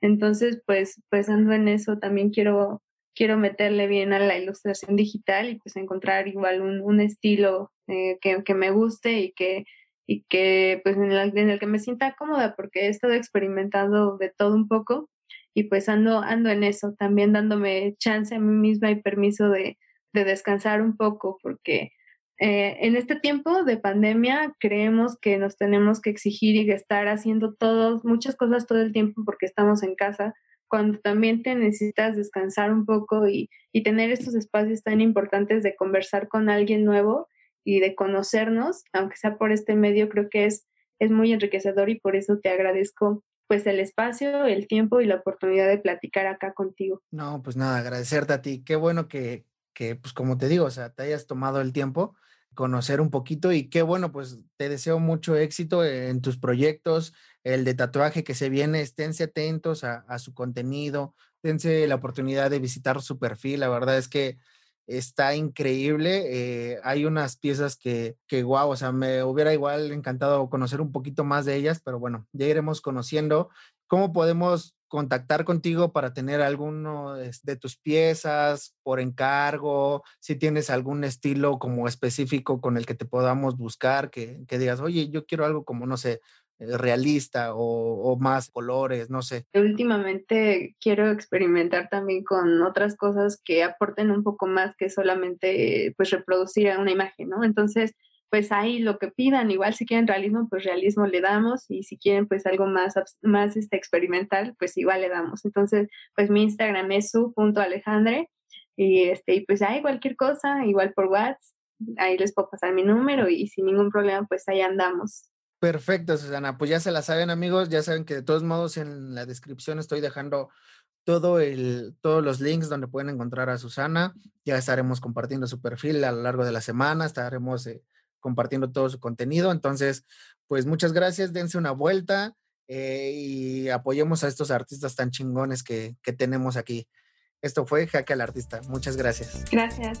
Entonces, pues, pues ando en eso. También quiero, quiero meterle bien a la ilustración digital y pues encontrar igual un, un estilo eh, que, que, me guste y que, y que pues en, en, el que me sienta cómoda porque he estado experimentando de todo un poco y pues ando, ando en eso, también dándome chance a mí misma y permiso de, de descansar un poco, porque eh, en este tiempo de pandemia creemos que nos tenemos que exigir y estar haciendo todos, muchas cosas todo el tiempo porque estamos en casa, cuando también te necesitas descansar un poco y, y tener estos espacios tan importantes de conversar con alguien nuevo y de conocernos, aunque sea por este medio, creo que es, es muy enriquecedor y por eso te agradezco pues el espacio, el tiempo y la oportunidad de platicar acá contigo. No, pues nada, agradecerte a ti. Qué bueno que, que, pues como te digo, o sea, te hayas tomado el tiempo. conocer un poquito y qué bueno, pues te deseo mucho éxito en tus proyectos, el de tatuaje que se viene, esténse atentos a, su contenido, dense la oportunidad de visitar su perfil, la verdad es que está increíble. Eh, hay unas piezas que, que, wow, o sea, me hubiera igual encantado conocer un poquito más de ellas, pero bueno, ya iremos conociendo. ¿Cómo podemos contactar contigo para tener alguno de tus piezas por encargo? Si tienes algún estilo como específico con el que te podamos buscar, que, que digas, oye, yo quiero algo como, no sé, realista o, más colores, no sé. Últimamente quiero experimentar también con otras cosas que aporten un poco más que solamente pues reproducir una imagen, ¿no? Entonces, pues ahí lo que pidan, igual si quieren realismo, pues realismo le damos y si quieren pues algo más, más este, experimental, pues igual le damos. Entonces, pues mi Instagram es su.alejandre y, este, y pues hay cualquier cosa, igual por WhatsApp, ahí les puedo pasar mi número y sin ningún problema pues ahí andamos. Perfecto, Susana. Pues ya se la saben, amigos. Ya saben que de todos modos en la descripción estoy dejando todo el, todos los links donde pueden encontrar a Susana. Ya estaremos compartiendo su perfil a lo largo de la semana. Estaremos eh, compartiendo todo su contenido. Entonces, pues muchas gracias. Dense una vuelta eh, y apoyemos a estos artistas tan chingones que, que tenemos aquí. Esto fue Jaque al Artista. Muchas gracias. Gracias.